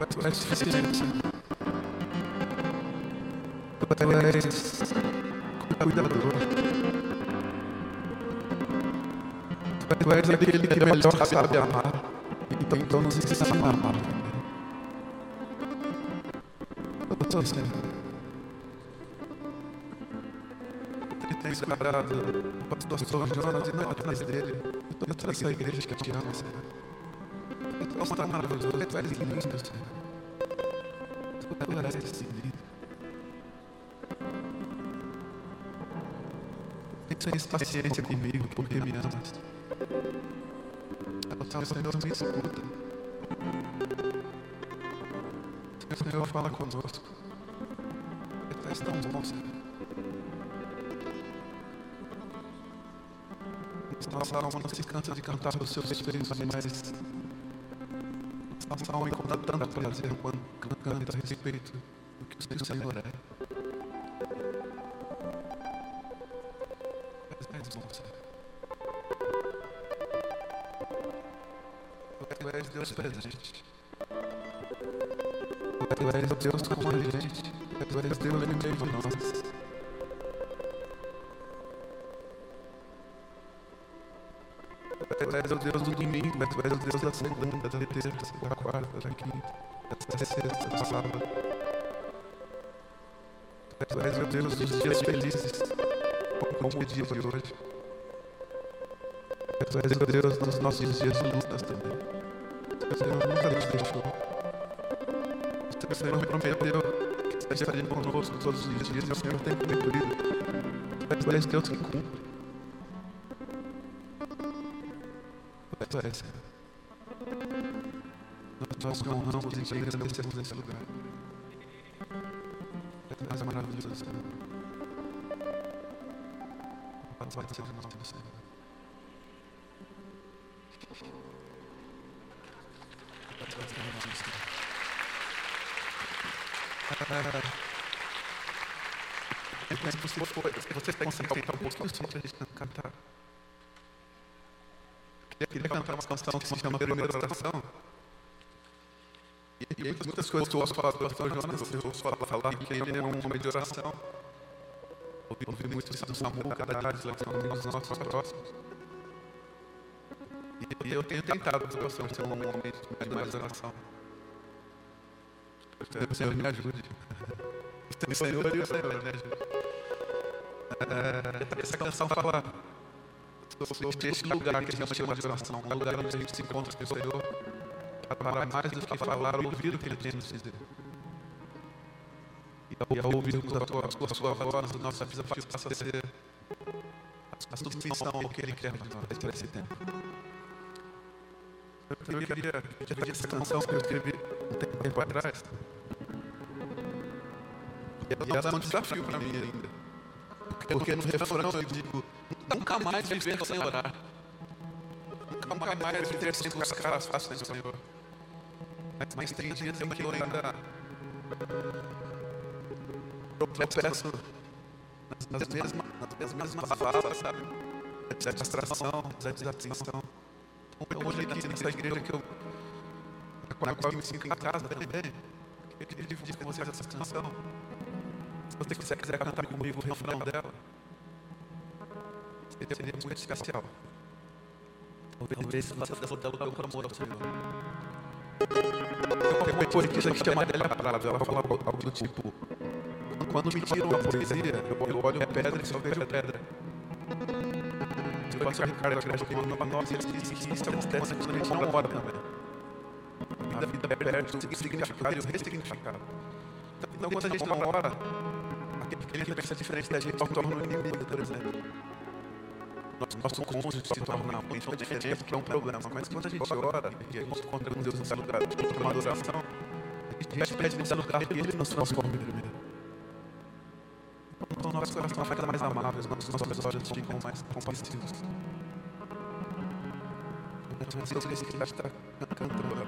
Tu és suficiente. Tu és cuidador. Tu és aquele que melhor sabe amar. Então, então nos ensina a amar. Eu sou Senhor. Ele tem separado o pastor Jonas e não atrás dele. E toda essa igreja que te ama, Senhor. Tão maravilhoso. Tu és lindo, Senhor. Tu és lindo. Tens paciência comigo, porque me amas. O Senhor me escuta. O Senhor fala conosco. Tu és tão bom, Senhor. Nossa alma não se cansa de cantar os seus feitos, mas nossa alma encontra tanto prazer quando canta a respeito do que o Senhor é. És bom, Senhor. Tu és Deus presente. És o Deus do domingo, és o Deus da segunda, da terça, da quarta, da quinta, da sexta, da sábado. Tu és o Deus dos dias felizes, como o dia de hoje. Tu és o Deus dos nossos dias de lutas também. O Senhor nunca nos deixou. O Senhor prometeu que estaria conosco todos os dias e o Senhor tem cumprido. Tu és Deus que cumpre. Tu. Nós te honramos e te agradecemos nesse lugar. Tu és maravilhoso, Senhor. Louvado seja o nome do Senhor. Se você for, se você consegue aumentar um pouquinho só para a cantar. Eu queria cantar uma canção que se chama Primeira Oração. E, e muitas coisas que eu ouço falar do pastor Jonas, eu ouço falar, falar que ele é um homem de oração. Ouvi, ouvi muito isso do Samuel, cada dia reflexionando nos nossos próximos. E, e eu tenho tentado, sou ser um homem de mais oração. O Senhor me ajude. O Senhor e o Senhor me ajude. É, essa canção fala sobre este lugar que a gente chama de oração, um lugar onde a gente se encontra com o Senhor para mais do que falar, ouvir o que Ele tem nos dizer. E ao ouvirmos a tua, a sua voz, a nossa vida passa a ser a submissão ao que Ele quer de nós para esse tempo. Eu queria dividir essa canção que eu escrevi um tempo atrás. E ela é um desafio para mim ainda. Porque no refrão eu digo, nunca mais viver sem orar. Nunca mais viver sem buscar as faces do Senhor. Mas, tem dias em que eu ainda eu peço nas, mesmas, nas mesmas falas, sabe? Da distração, da desatenção. Hoje aqui nessa igreja que eu, na qual eu me sinto em casa também, eu queria dividir com vocês essa canção. Se você quiser, quiser cantar comigo o refrão dela, seria muito especial. Talvez faça dessa lugar por amor ao Senhor. Qualquer coisa que isso chama dela palavra, ela fala algo do tipo: Quando me tiram a poesia, eu olho a pedra e só vejo a pedra. Se o pastor Ricardo tirar aqui uma nota, ele diz que isso acontece quando a gente não ora também. A vida perde o significado e o ressignificado. Então, quando a gente não ora, aquele que pensa diferente da gente torna um inimigo, por exemplo nosso cônjuge se torna uma então diferença que é um problema. Mas quando a gente ora e gente encontra com Deus nesse lugar de uma adoração, a gente pede nesse lugar que Ele nos transforme primeiro. Então, nosso coração fica mais amável, nossos olhos ficam mais compassivos. Então, é a gente está cantando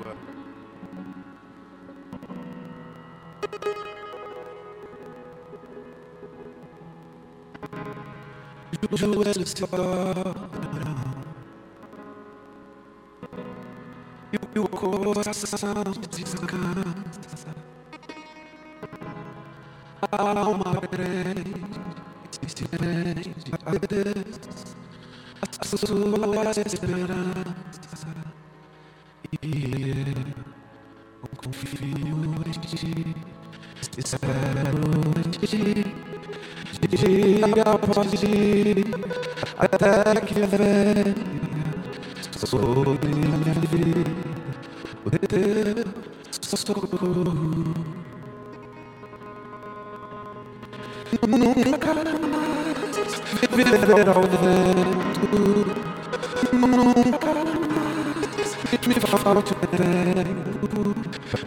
joelhos se dobram e o coração descansa. A alma prende, se prende a Deus, a sua esperança. E eu confio em ti, espero em ti dia após dia, até que venha sobre minha vida o teu socorro. Nunca mais viver ao vento, nunca mais me falte tempo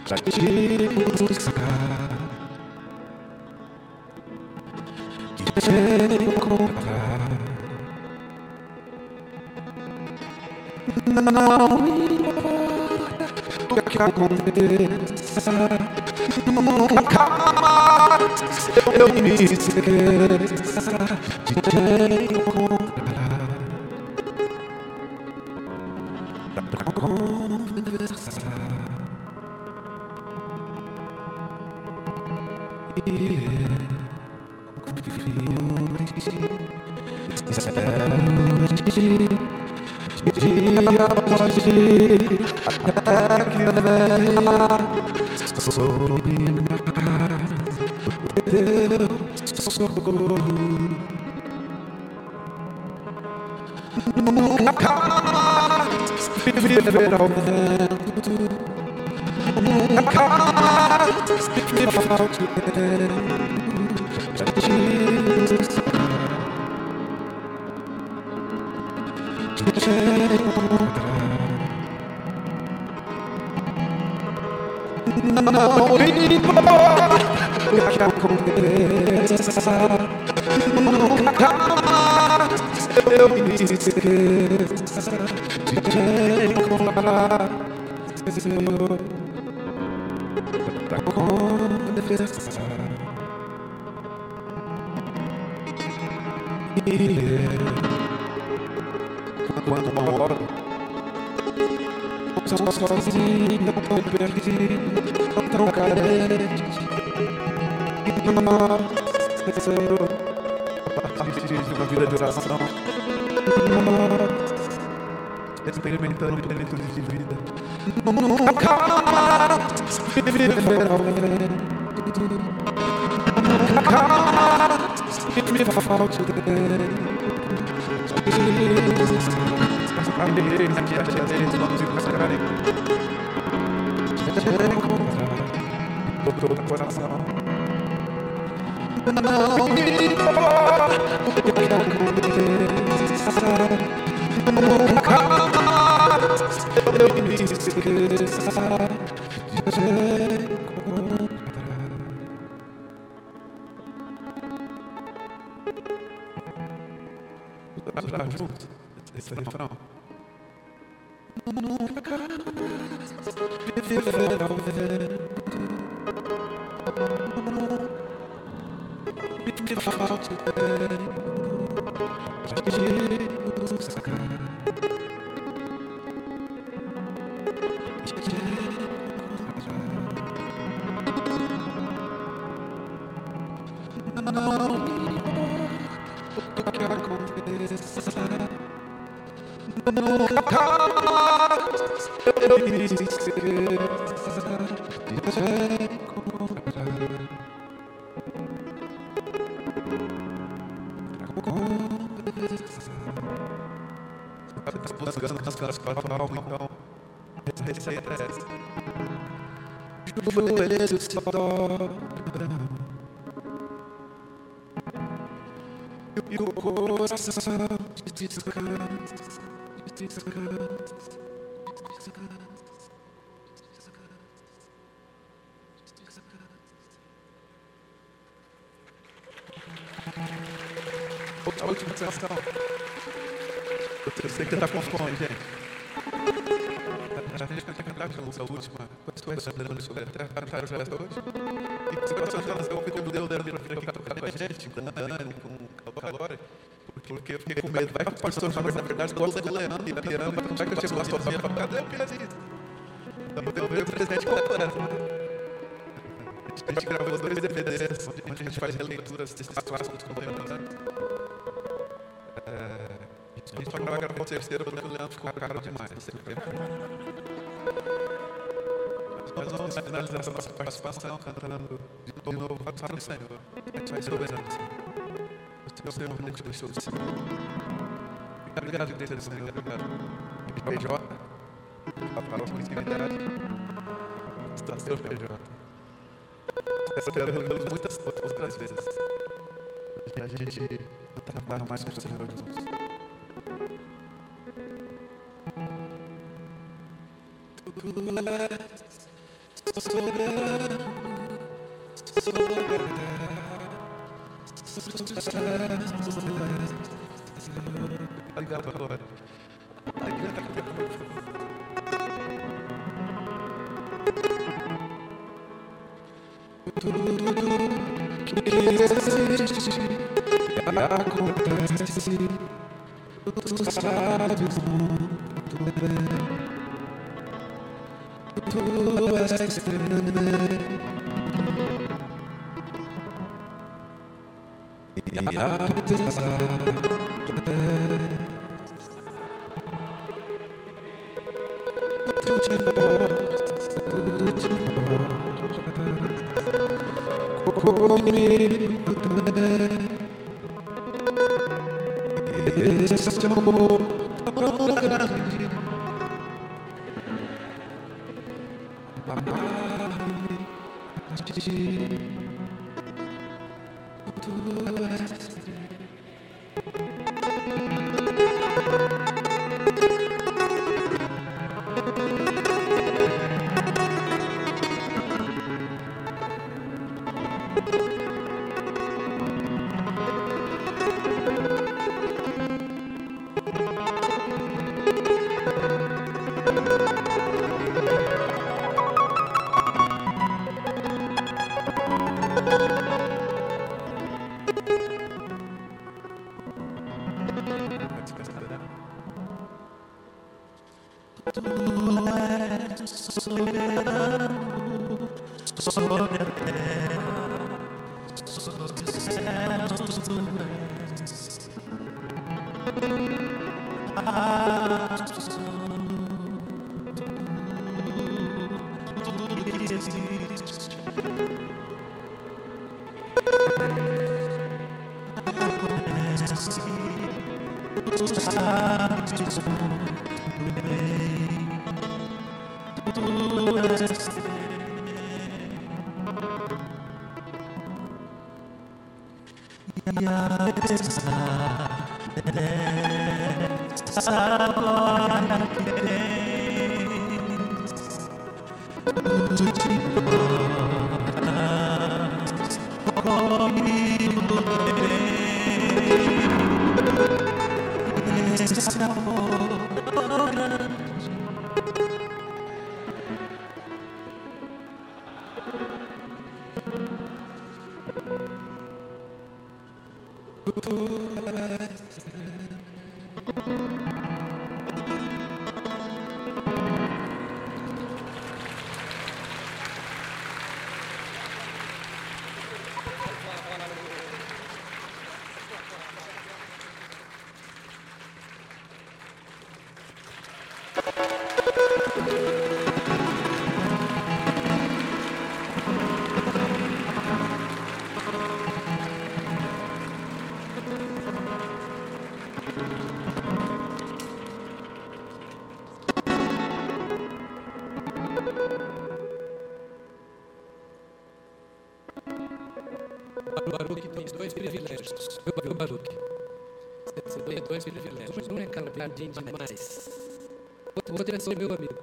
pra te buscar. Não importa o que aconteça, nunca mais eu me esqueça de te encontrar. Após dia, até que venha sobre minha casa o teu socorro. Nunca mais viver ao vento, nunca mais me falte tempo Jesus. Não importa o que aconteça, nunca mais eu me esqueça de te encontrar, Senhor, pra conversar. Yeah quando São sozinho, tão perdido, tão carente. E nós, Senhor, a partir de uma vida de oração, nós experimentando plenitude de vida. Nunca mais viver ao vento. Nunca mais me falte tempo. Jesus. Amei, nunca mais eu me esqueça de te encontrar. buscando cansaço para a o última sessão. Eu sei que você está com fome, gente. A gente vai cantar juntos a última. Quanto é lembrando sobre a terra? Essa hoje? E se você achar que o Pedro deu deve vir aqui tocar com a gente, com a Dani, com o Calori, porque eu fiquei com medo. Vai que o pastor Jonas, na verdade, gosta do Leandro e da Piramba. Vai que eu chego lá sozinha para cadê o Piranista? Então, eu vejo o presidente completo. A gente gravou dois DVDs, onde a gente faz releituras desses clássicos contemporâneos. A gente vai gravar o terceiro porque o Leandro ficou caro demais. Nós vamos finalizar essa nossa participação cantando de novo para o Senhor. A gente vai soberano, Senhor. O Senhor deixou do Senhor. Obrigado, igreja do Senhor. Obrigado. PJ, a palavra intimidade. Está seu PJ. Quero muitas outras vezes. A gente trabalha mais com o Senhor Jesus. Tu és soberano, soberano. Obrigado. Tudo que existe acontece, tu sabes muito bem. Tu és grande e Tem dois privilégios. O Baruque. Você tem dois privilégios. Um é cantar demais. O outro é ser meu amigo.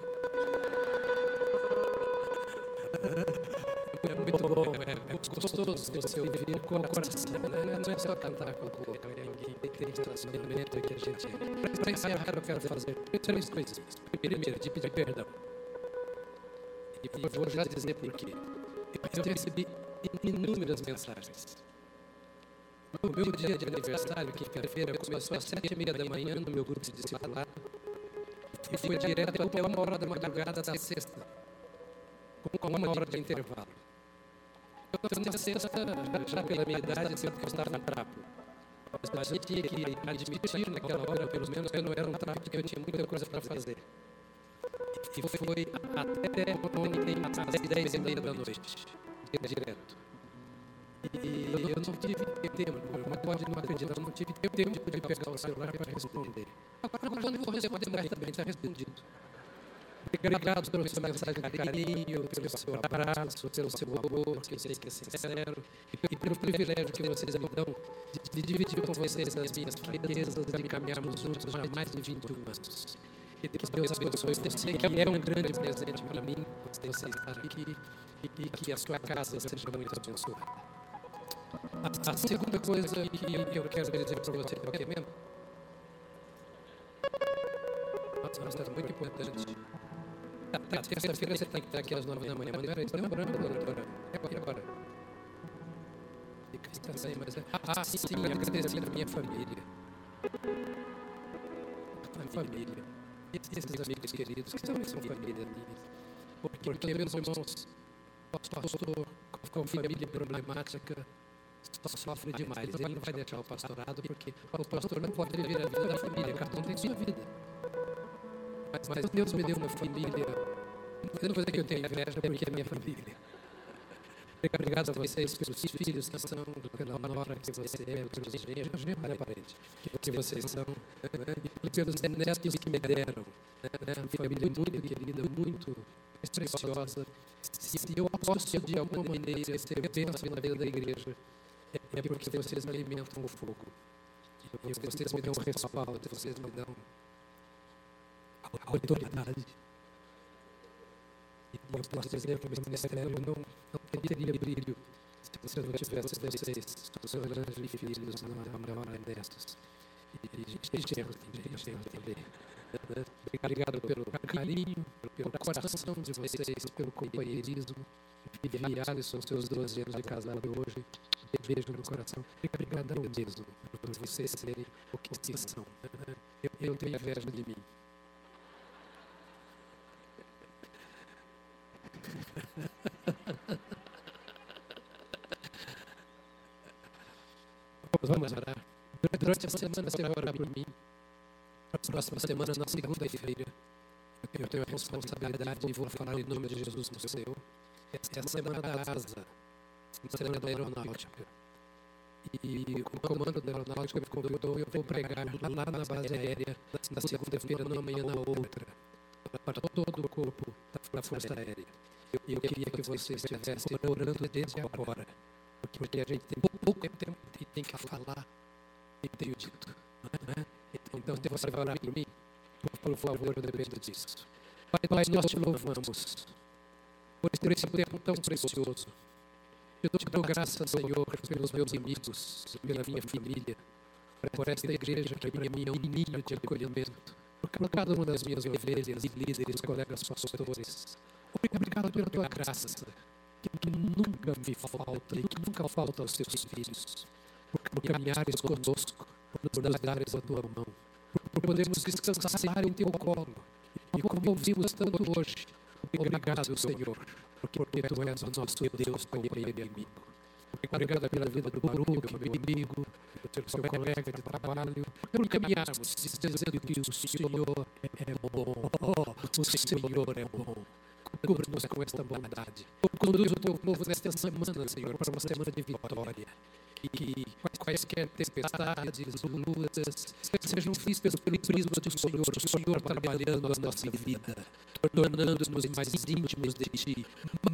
É muito bom, é gostoso você ouvir com o coração. Né? Não é só cantar com o corpo, é alguém que tem estacionamento que a gente. Para encerrar, eu quero fazer três coisas. Primeiro, de pedir perdão. E vou já dizer por quê. Eu recebi inúmeras mensagens. O meu dia de aniversário, quinta-feira, começou às sete e meia da manhã no meu grupo de discipulado e foi direto até uma hora da madrugada da sexta, com uma hora de intervalo. Então, na sexta, já pela minha idade, sempre estava no trapo. Mas a gente tinha que admitir naquela hora, pelo menos, que eu não era um trapo, porque eu tinha muita coisa para fazer. E foi até ontem, às dez e meia da noite, direto. E eu não tive tempo, mas pode não acreditar, eu não tive tempo de pegar o celular para responder. Agora, quando eu vou responder mais também, está respondido. Obrigado pela sua mensagem de carinho, pelo seu abraço, pelo seu amor, que eu sei que é sincero, e pelo privilégio que vocês me dão de, dividir com vocês as minhas fraquezas, de caminharmos juntos há mais de 21 anos. E que Deus abençoe. Eu sei que é um grande presente para mim você estar aqui e que a sua casa seja muito abençoada. A, segunda coisa que eu quero dizer para você é que mesmo? Nossa, é muito importante. Tá, tá, terça-feira você tem que estar aqui às nove da manhã, mas peraí, lembrando, doutora. E agora? Fica estranho, mas é... Ah, sim, sim, agradecer a minha família. A família. E esses amigos queridos, que também são família. Porque, porque meus irmãos, pastor com família problemática, sofre demais. Ele não vai deixar o pastorado porque o pastor não pode viver a vida da família, cada um tem sua vida. Mas, mas Deus me deu uma família. Eu não vou dizer que eu tenho inveja porque é minha família. Obrigado a vocês pelos filhos que são, pela nora que você é, pelos genros, olha parente, que vocês são, e pelos netos que me deram. Né? Uma família muito querida, muito preciosa. Se eu posso de alguma maneira ser bênção na vida da igreja, é porque vocês me alimentam o fogo. E vocês me dão respaldo, vocês me dão autoridade. E eu posso dizer que o ministério não, não teria brilho se eu não tivesse vocês, os seus anjos e filhos, na hora destas. E enxergo também, enxergo também. Obrigado pelo carinho, pelo coração de vocês, pelo companheirismo. E Alisson, seus 12 anos de casado hoje, beijo no coração. Obrigadão mesmo por vocês serem o que são. Eu, eu tenho inveja de mim. Vamos orar. Durante a semana você vai orar por mim. Na próxima semana, na segunda-feira, eu tenho a responsabilidade e vou falar em nome de Jesus no seu. Essa é a semana da asa, semana da aeronáutica. E o comando da aeronáutica me convidou eu vou pregar lá na base aérea, na segunda-feira, na manhã na outra, para todo o corpo da Força Aérea. E eu queria que você estivesse orando desde agora, porque a gente tem pouco tempo e tem que falar e tenho dito. Não é? Então, você vai orar por mim? Por favor, eu dependo disso. Pai, nós te louvamos por esse tempo tão precioso. Eu te dou graças, Senhor, pelos meus amigos, pela minha família, por esta igreja que é minha ninho de acolhimento, por cada uma das minhas ovelhas líderes, colegas pastores. Obrigado pela tua graça, que nunca me falta e que nunca falta aos teus filhos. Por caminhares conosco, por nos dares a tua mão, por podermos descansar em teu colo. E como ouvimos tanto hoje, obrigado, Senhor, porque tu és o nosso Deus, companheiro e amigo. Obrigado pela vida do Baruch, meu amigo, seu colega de trabalho, por caminharmos dizendo que o Senhor é bom. Oh, o Senhor é bom. Cubra-nos com esta bondade. Conduz o teu povo nesta semana, Senhor, para uma semana de vitória. Que quaisquer tempestades, lutas, sejam vistas pelo prisma do Senhor, o Senhor trabalhando a nossa vida, tornando-nos mais íntimos de Ti.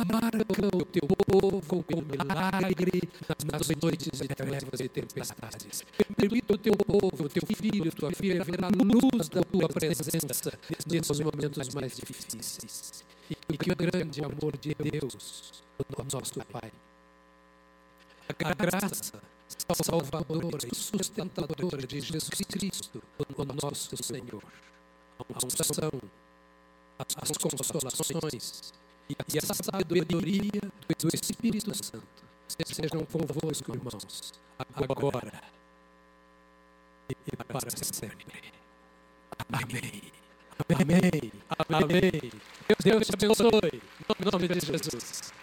Marca o teu povo com milagre nas noites de trevas e tempestades. Permita o teu povo, o teu filho, tua filha, ver a luz da tua presença nesses momentos mais difíceis. E que o grande amor de Deus, o nosso Pai, a graça salvadora e sustentadora de Jesus Cristo, o nosso Senhor, a unção, as consolações e a sabedoria do Espírito Santo sejam convosco, irmãos, agora e para sempre. Amém. Amém. Amém. Deus te abençoe. Em nome de Jesus.